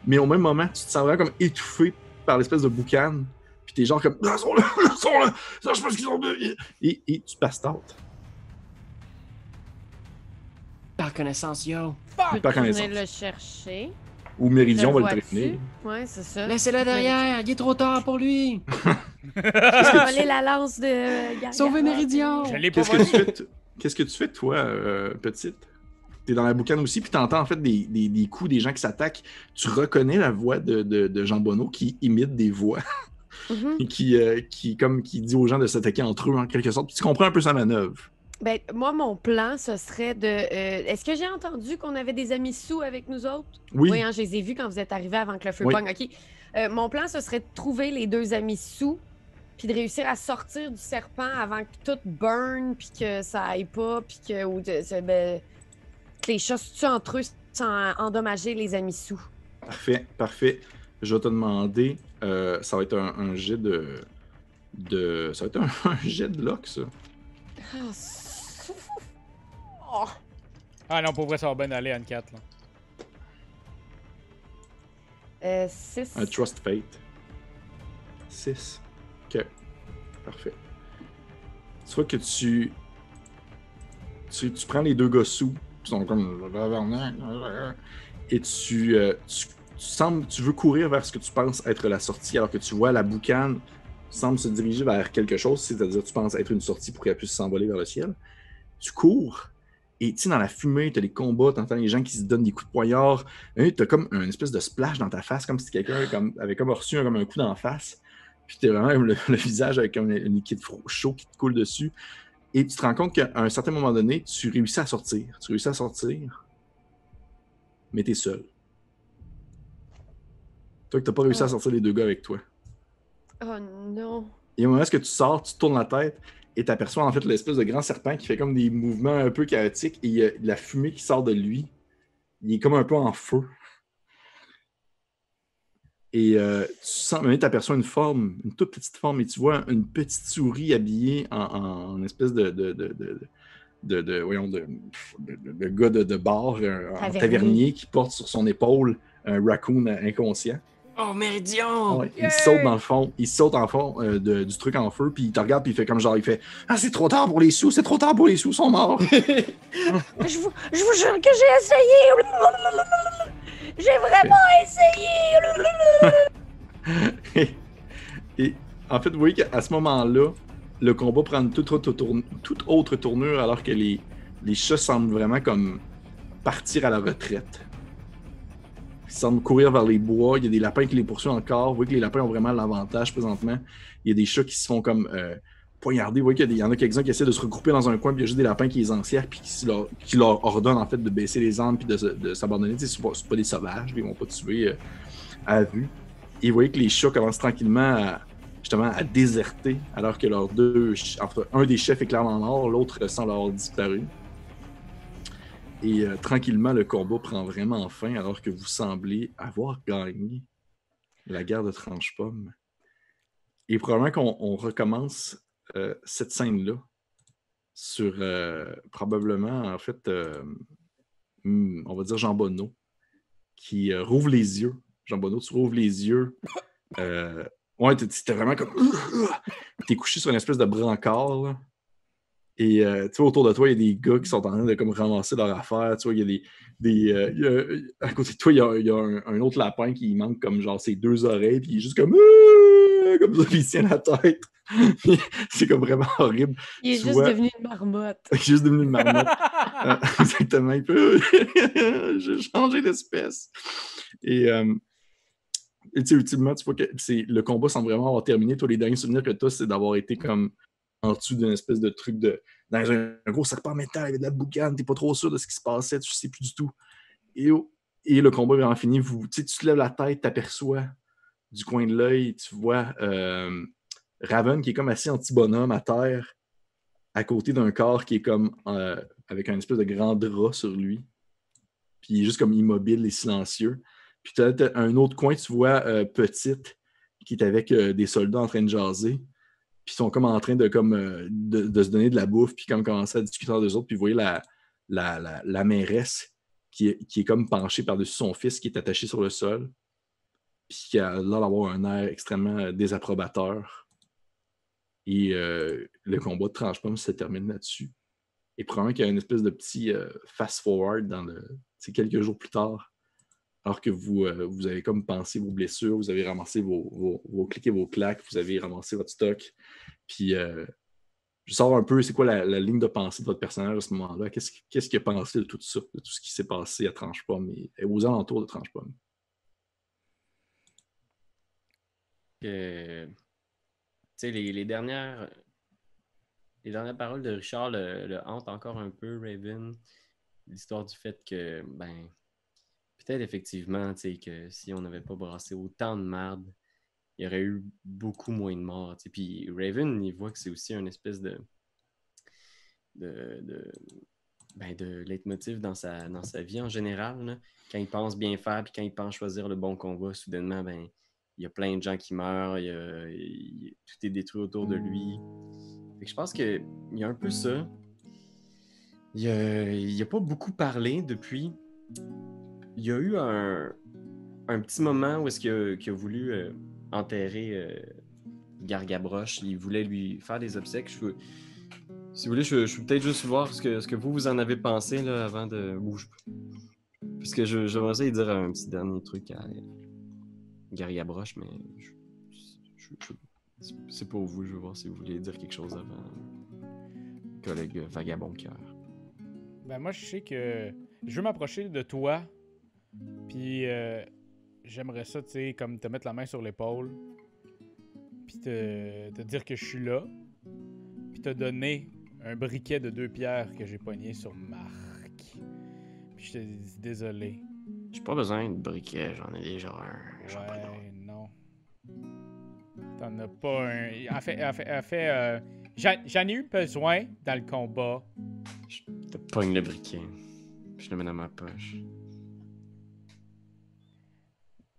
Mais au même moment, tu te sens vraiment comme étouffé par l'espèce de boucan, puis t'es genre comme, ah, sont là, [LAUGHS] sont là, ça, je pense qu'ils sont deux, et, et, tu passes out. Par connaissance, yo. Par tourner connaissance. le chercher. Ou Méridion va le prévenir. Ouais, c'est ça. Laissez-le derrière, il est trop tard pour lui. [LAUGHS] J'ai volé la lance de Gargara. Sauvez Méridion. Qu'est-ce que tu fais, t- Qu'est-ce que tu fais, toi, euh, petite? T'es dans la boucane aussi, puis t'entends en fait des, des, des coups, des gens qui s'attaquent. Tu reconnais la voix de, de, de Jean Bonneau qui imite des voix Mhm. [LAUGHS] et qui, euh, qui, comme, qui dit aux gens de s'attaquer entre eux en quelque sorte. Puis tu comprends un peu sa manœuvre. Ben, moi, mon plan, ce serait de. euh, Est-ce que j'ai entendu qu'on avait des amis sous avec nous autres? Oui, hein, je les ai vus quand vous êtes arrivés avant que le feu Oui. pogne. OK. Euh, mon plan, ce serait de trouver les deux amis sous, puis de réussir à sortir du serpent avant que tout burn, puis que ça aille pas, puis que, ou de- ben, que les chats se tuent entre eux sans endommager les amis sous. parfait, parfait. Je vais te demander, euh, ça va être un, un jet de, de. Ça va être un, [LAUGHS] un jet de lock, ça. Ah, Oh. Ah non, pour vrai, ça va bien aller, Anne 4. Là. Euh, six. Un Trust Fate. 6. Parfait. Tu vois que tu. Tu, tu prends les deux gars sous, qui sont comme. Et tu, euh, tu, tu sembles. Tu veux courir vers ce que tu penses être la sortie, alors que tu vois la boucane semble se diriger vers quelque chose, c'est-à-dire tu penses être une sortie pour qu'elle puisse s'envoler vers le ciel. Tu cours. Et tu dans la fumée, tu as les combats, tu entends les gens qui se donnent des coups de poignard. Tu as comme une espèce de splash dans ta face, comme si quelqu'un avait comme reçu comme un coup d'en face. Puis tu vraiment le, le visage avec comme un liquide chaud qui te coule dessus. Et tu te rends compte qu'à un certain moment donné, tu réussis à sortir. Tu réussis à sortir, mais tu es seul. Toi que tu pas réussi à sortir les deux gars avec toi. Oh non. Et au moment où tu sors, tu tournes la tête et tu aperçois en fait l'espèce de grand serpent qui fait comme des mouvements un peu chaotiques et il y a de la fumée qui sort de lui. Il est comme un peu en feu. Et euh, tu sens, mais tu aperçois une forme, une toute petite forme, et tu vois une petite souris habillée en, en espèce de, de, de, de, de, de- voyons, de, de, de- de gars de, de bar, un, un Tavernier. tavernier qui porte sur son épaule un raccoon inconscient. Oh, Méridion. Ouais, Yay! Il saute dans le fond, il saute en fond euh, de- du truc en feu, puis il te regarde, puis il fait comme genre, il fait Ah, c'est trop tard pour les sous, c'est trop tard pour les sous, ils sont morts. [LAUGHS] Je vous, je vous jure que j'ai essayé. J'ai vraiment essayé. [LAUGHS] et en fait, vous voyez qu'à ce moment-là, le combat prend une toute autre, tourn- toute autre tournure, alors que les, les chats semblent vraiment comme partir à la retraite. Ils semblent courir vers les bois, il y a des lapins qui les poursuivent encore. Vous voyez que les lapins ont vraiment l'avantage présentement. Il y a des chats qui se font comme euh, poignardés. Vous voyez qu'il y, en a quelques-uns qui essaient de se regrouper dans un coin, puis il y a juste des lapins qui les enserrent, puis qui leur, qui ordonnent en fait de baisser les armes, puis de, s'abandonner. C'est pas, pas, des sauvages, ils vont pas tuer euh, à vue. Et vous voyez que les chats commencent tranquillement à, justement à déserter, alors que leurs deux, entre un des chefs est clairement mort, l'autre semble avoir disparu. Et euh, tranquillement, le combat prend vraiment fin, alors que vous semblez avoir gagné la guerre de Tranche-Pomme. Et probablement qu'on recommence euh, cette scène-là sur euh, probablement, en fait, hmm, on va dire Jean Bonneau, qui rouvre les yeux. Jean Bonneau, tu rouvres les yeux. ouais, t'étais vraiment comme. [LAUGHS] T'es couché sur une espèce de brancard. Et euh, tu vois, autour de toi, il y a des gars qui sont en train de comme ramasser leur affaire. Tu vois, il y a des. des euh, à côté de toi, il y a, un, autre lapin qui manque comme genre ses deux oreilles, puis il est juste comme. Euh, [LAUGHS] comme ça, il tient la tête. [LAUGHS] c'est comme vraiment horrible. Il est juste devenu une marmotte. [LAUGHS] Il est juste devenu une marmotte. [LAUGHS] exactement. Il peut. J'ai changé d'espèce. Et. Et tu sais, ultimement, tu vois que le combat semble vraiment avoir terminé. Toi, les derniers souvenirs que tu as, c'est d'avoir été comme en dessous d'une espèce de truc de. dans un, gros serpent métal, il y avait de la boucane, t'es pas trop sûr de ce qui se passait, tu sais plus du tout. Et, et le combat est vraiment fini. Vous, tu te lèves la tête, t'aperçois du coin de l'œil, tu vois euh, Raven qui est comme assis en petit bonhomme à terre, à côté d'un corps qui est comme euh, avec un espèce de grand drap sur lui. Puis il est juste comme immobile et silencieux. Puis tu as un autre coin, tu vois euh, Petite, qui est avec des soldats en train de jaser puis ils sont comme en train de, comme, euh, de, se donner de la bouffe, puis comme commencer à discuter entre eux autres, puis vous voyez la, la, mairesse qui est, qui est, comme penchée par-dessus son fils qui est attaché sur le sol, puis qui a l'air d'avoir un air extrêmement euh, désapprobateur. Et euh, le combat de tranche-pomme se termine là-dessus. Et probablement qu'il y a une espèce de petit fast-forward dans le. quelques jours plus tard, alors que vous, vous avez comme pensé vos blessures, vous avez ramassé vos, vos, clics et vos claques, vous avez ramassé votre stock, puis euh, je sors un peu, c'est quoi la, ligne de pensée de votre personnage à ce moment-là? Qu'est-ce qu'il a pensé de tout ça, de tout ce qui s'est passé à Tranche-Pomme et, aux alentours de Tranche-Pomme? Euh, les, les, dernières les dernières paroles de Richard le, hantent encore un peu, Raven. L'histoire du fait que, ben, peut-être effectivement, que si on n'avait pas brassé autant de merde, il y aurait eu beaucoup moins de morts. Puis Raven, il voit que c'est aussi une espèce de ben de leitmotiv dans sa, dans sa vie en général. Quand il pense bien faire, puis quand il pense choisir le bon combat, soudainement, ben, il y a plein de gens qui meurent, tout est détruit autour de lui. je pense qu'il y a un peu ça. Il n'a a pas beaucoup parlé depuis. Il y a eu un, petit moment où est-ce qu'il a, voulu euh, enterrer euh, Gargabroche. Il voulait lui faire des obsèques. Si vous voulez, je, je peux peut-être juste voir ce que, que vous, vous en avez pensé avant de. Puisque je, j'aimerais essayer de dire un petit dernier truc à Gargabroche, mais c'est pour vous. Je veux voir si vous voulez dire quelque chose avant. Collègue vagabond cœur. Ben moi, je sais que je veux m'approcher de toi, puis euh, j'aimerais ça, tu sais, comme te mettre la main sur l'épaule, puis te, dire que je suis là, puis te donner un briquet de deux pierres que j'ai pogné sur Marc. Puis je te dis désolé. J'ai pas besoin de briquet, j'en ai déjà un. Ouais, non. T'en as pas un. En fait, en fait, en fait euh, j'en ai eu besoin dans le combat. Je te pogne le briquet. Je le mets dans ma poche.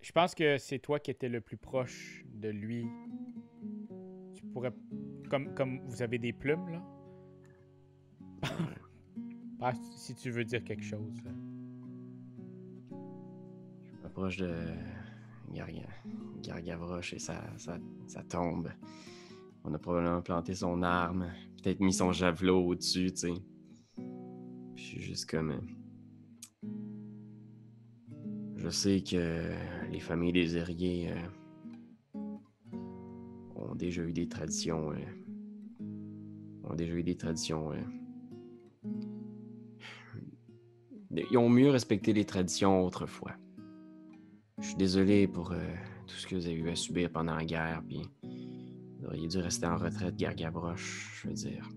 Je pense que c'est toi qui étais le plus proche de lui. Tu pourrais. Comme, comme vous avez des plumes, là. [LAUGHS] Si tu veux dire quelque chose. Je m'approche de Gargavroche et ça, tombe. On a probablement planté son arme, peut-être mis son javelot au-dessus, tu sais. je suis juste comme. Je sais que les familles des Herriers euh, ont déjà eu des traditions. Euh, ont déjà eu des traditions. Euh, ils ont mieux respecté les traditions autrefois. Je suis désolé pour tout ce que vous avez eu à subir pendant la guerre, puis vous auriez dû rester en retraite, Gargabroche, je veux dire.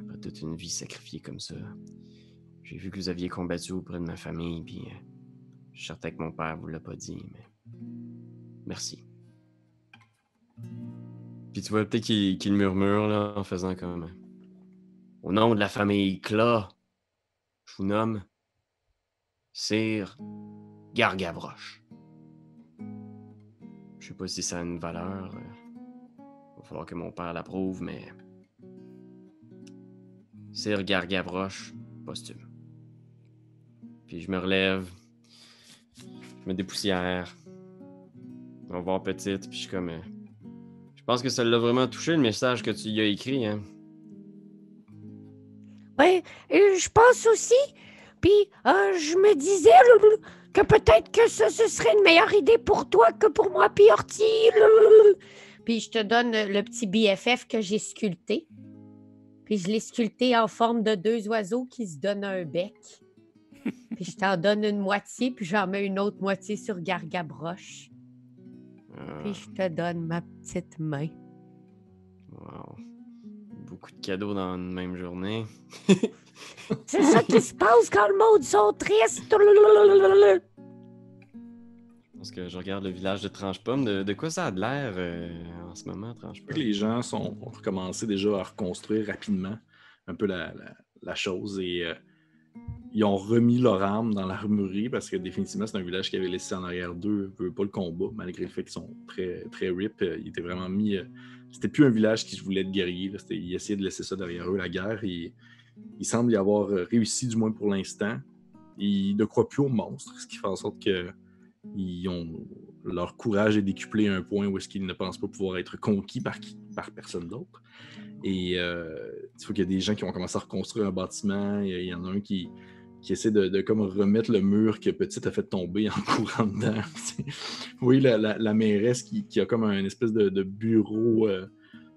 Après toute une vie sacrifiée comme ça. J'ai vu que vous aviez combattu auprès de ma famille, puis euh, je suis certain que mon père vous l'a pas dit, mais. Merci. Puis tu vois peut-être qu'il murmure là, en faisant comme. euh, Au nom de la famille Cla, je vous nomme Sir Gargabroche. Je sais pas si ça a une valeur. euh, Va falloir que mon père l'approuve, mais. Sir Gargabroche, posthume. Puis je me relève, je me dépoussière. On va voir petite, puis je suis comme. euh, Je pense que ça l'a vraiment touché le message que tu y as écrit, hein. Ouais, je pense aussi. Puis euh, je me disais que peut-être que ça, ce serait une meilleure idée pour toi que pour moi, puis. [LAUGHS] Puis je te donne le petit BFF que j'ai sculpté. Puis je l'ai sculpté en forme de deux oiseaux qui se donnent un bec. [LAUGHS] puis je t'en donne une moitié, puis j'en mets une autre moitié sur Gargabroche. Puis je te donne ma petite main. Beaucoup de cadeaux dans une même journée. [LAUGHS] C'est ça qui se passe quand le monde sont tristes. Parce que je regarde le village de Tranche-Pomme. De, de quoi ça a de l'air euh, en ce moment, Tranche-Pomme? les gens sont, ont recommencé déjà à reconstruire rapidement un peu la, la- la chose et euh, ils ont remis leur âme dans l'armurerie parce que définitivement c'est un village qui avait laissé en arrière d'eux veut pas le combat malgré le fait qu'ils sont très très rip euh, ils étaient vraiment mis euh, c'était plus un village qui se voulait être guerrier là, c'était- ils essayaient de laisser ça derrière eux la guerre et il semble y avoir euh, réussi du moins pour l'instant ils ne croient plus aux monstres ce qui fait en sorte que ont leur courage est décuplé à un point où est-ce qu'ils ne pensent pas pouvoir être conquis par, par personne d'autre. Et euh, il faut qu'il y a des gens qui ont commencé à reconstruire un bâtiment. Il y en a un qui, qui essaie de, comme remettre le mur que Petite a fait tomber en [LAUGHS] courant dedans. oui, la, la, mairesse qui, a comme un espèce de, bureau, euh,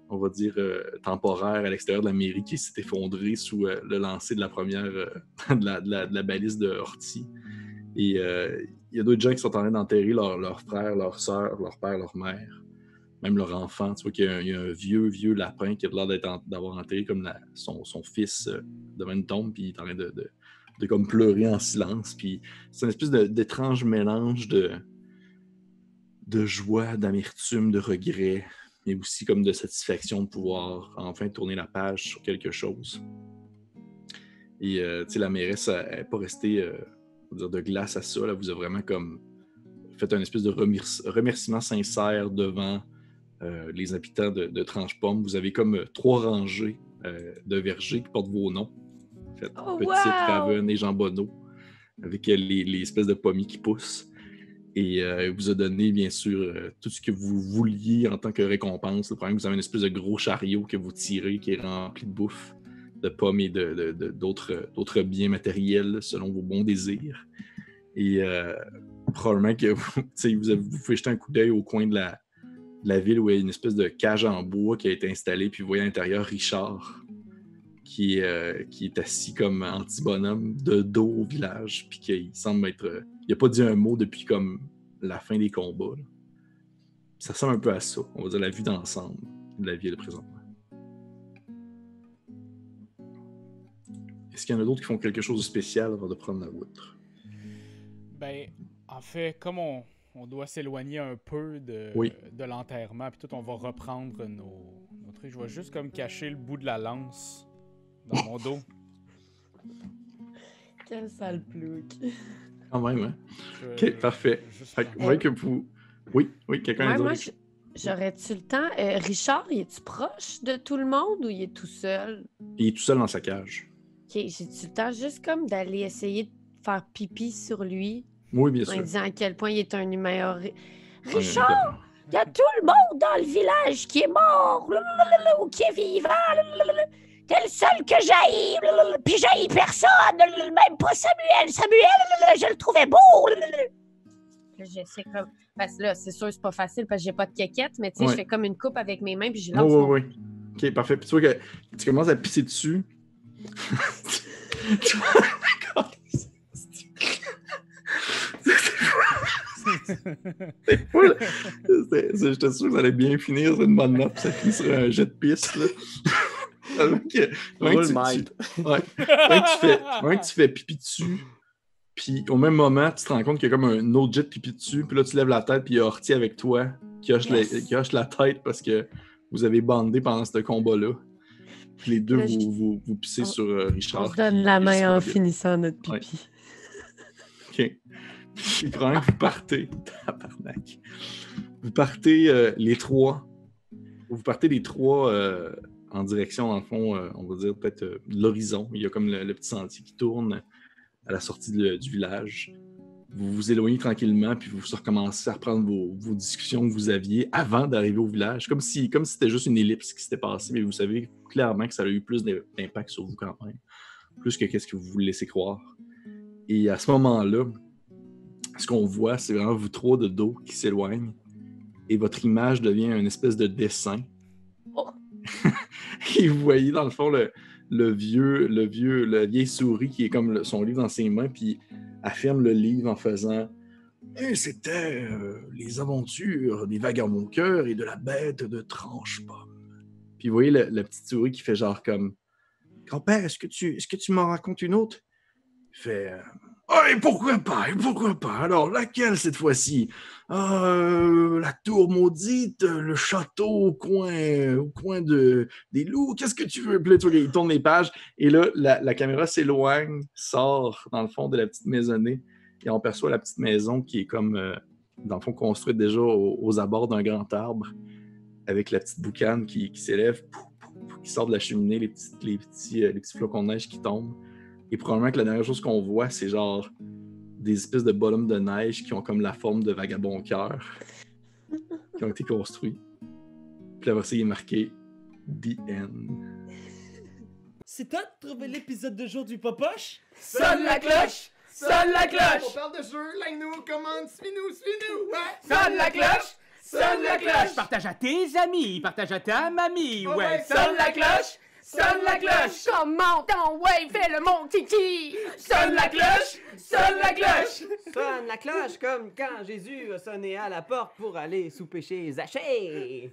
on va dire, euh, temporaire à l'extérieur de la mairie qui s'est effondré sous euh, le lancer de la première, [LAUGHS] de, la, balise de Horty. Et il y a d'autres gens qui sont en train d'enterrer leurs leur frères, leurs sœurs, leur père, leur mère, même leur enfant. Tu vois qu'il y, a un- vieux, vieux lapin qui a l'air d'avoir enterré comme son, son fils devant une tombe, puis il est en train de- de comme pleurer en silence. Puis c'est une espèce d'étrange mélange de, de joie, d'amertume, de regret, mais aussi comme de satisfaction de pouvoir enfin tourner la page sur quelque chose. Et euh, tu sais, la mairesse n'est pas restée euh, de glace à ça. Elle vous a vraiment comme fait un espèce de remerci- remerciement sincère devant euh, les habitants de, de Tranche-Pomme. Vous avez comme trois rangées de vergers qui portent vos noms. Fait, Oh, Petite, wow! Raven et Jean Bonneau, avec les, les espèces de pommiers qui poussent. Et euh, vous a donné, bien sûr, euh, tout ce que vous vouliez en tant que récompense. Le problème, vous avez une espèce de gros chariot que vous tirez qui est rempli de bouffe, de pommes et de- de- de- d'autres biens matériels selon vos bons désirs. Et euh, probablement que vous, [LAUGHS] vous, avez- vous pouvez jeter un coup d'œil au coin de la, de la ville où il y a une espèce de cage en bois qui a été installée, puis vous voyez à l'intérieur Richard qui, est, euh, qui est assis comme anti-bonhomme de dos au village, puis qu'il semble être. euh, il n'a pas dit un mot depuis comme la fin des combats. là. Ça ressemble un peu à ça, on va dire la vue d'ensemble de la ville présentement. Est-ce qu'il y en a d'autres qui font quelque chose de spécial avant de prendre la route? Ben, en fait, comme on, on doit s'éloigner un peu de, Oui. de l'enterrement, puis tout, on va reprendre nos, nos trucs. Je vais juste comme cacher le bout de la lance dans mon dos. [LAUGHS] Quel sale plouc. [LAUGHS] Quand même, hein? Je- Ok, parfait. Fait que, ouais, que vous. Oui, oui, quelqu'un Ouais, je- j'aurais-tu le temps? Euh, Richard, il est-tu proche de tout le monde ou il est tout seul? Il est tout seul dans sa cage. Ok, j'ai-tu le temps juste comme d'aller essayer de faire pipi sur lui? Oui, bien en sûr. disant à quel point il est un. Ouais, Richard, il y a tout le monde dans le village qui est mort ou qui est vivant. T'es le seul que j'haïs, puis j'haïs personne, même pas Samuel. Samuel, je le trouvais beau. Là, J'essaie comme. Parce que là, c'est sûr, c'est pas facile parce que j'ai pas de quéquette, mais tu sais, Ouais. je fais comme une coupe avec mes mains puis je Oui, lance. mon- oui, oui. Ok, parfait. Puis tu vois que tu commences à pisser dessus. [LAUGHS] c'est fou. C'est c'était- c'est- J'étais sûr que ça allait bien finir, c'est une bonne note, ça finit sur un jet de piste. Là. Ouais, Roule tu- ouais. Ouais, que tu fais, ouais, tu fais pipi dessus, puis au même moment, tu te rends compte qu'il y a comme un autre jet de pipi dessus, puis là, tu lèves la tête, puis il y a Horty avec toi qui hoche, Yes. la, qui hoche la tête parce que vous avez bandé pendant ce combat-là. Puis les deux, Là, je- vous, vous, vous pissez On- sur euh, On Richard. se donne la main en finissant notre Ouais. pipi. OK. Puis que vous partez, [LAUGHS] tabarnak, vous partez euh, les trois. Vous partez les trois euh, en direction, dans le fond, euh, on va dire peut-être euh, l'horizon. Il y a comme le, petit sentier qui tourne à la sortie du village. Vous vous éloignez tranquillement, puis vous recommencez à reprendre vos, vos discussions que vous aviez avant d'arriver au village. Comme si comme si c'était juste une ellipse qui s'était passée, mais vous savez clairement que ça a eu plus d'impact sur vous quand même. Plus que qu'est-ce que vous vous laissez croire. Et à ce moment-là, ce qu'on voit, c'est vraiment vous trois de dos qui s'éloignent et votre image devient une espèce de dessin. Et vous voyez dans le fond le, le vieux, le vieux, la vieille souris qui est comme son livre dans ses mains, puis affirme le livre en faisant Et c'était euh, les aventures des vagabonds cœurs et de la bête de tranche-pomme. Puis vous voyez la petite souris qui fait genre comme Grand-père, est-ce que tu, est-ce que tu m'en racontes une autre? Il fait Ah, et pourquoi pas? Et pourquoi pas? Alors, laquelle cette fois-ci? Euh, la tour maudite, le château au coin, au coin de, des loups, qu'est-ce que tu veux? Il tourne les pages, et là, la, caméra s'éloigne, sort dans le fond de la petite maisonnée, et on perçoit la petite maison qui est comme, euh, dans le fond, construite déjà aux, abords d'un grand arbre, avec la petite boucane qui, s'élève, qui sort de la cheminée, les petits, les petits, euh, les petits flocons de neige qui tombent. Et probablement que la dernière chose qu'on voit, c'est genre des espèces de bonhommes de neige qui ont comme la forme de vagabonds cœurs [LAUGHS] qui ont été construits. Puis après ça, il est marqué The End. C'est toi de trouver l'épisode de jour du Popoche? Sonne la cloche! Sonne la On cloche! parle de jeu, like-nous, commande, suis-nous, suis-nous, ouais! Sonne la cloche! Sonne la cloche! Partage à tes amis, partage à ta mamie, ouais, Sonne la cloche! Sonne la cloche! Comment ton ouais, fais le mon kiki! Sonne la cloche! Sonne la cloche! Sonne la cloche comme quand Jésus a sonné à la porte pour aller souper chez Zachée.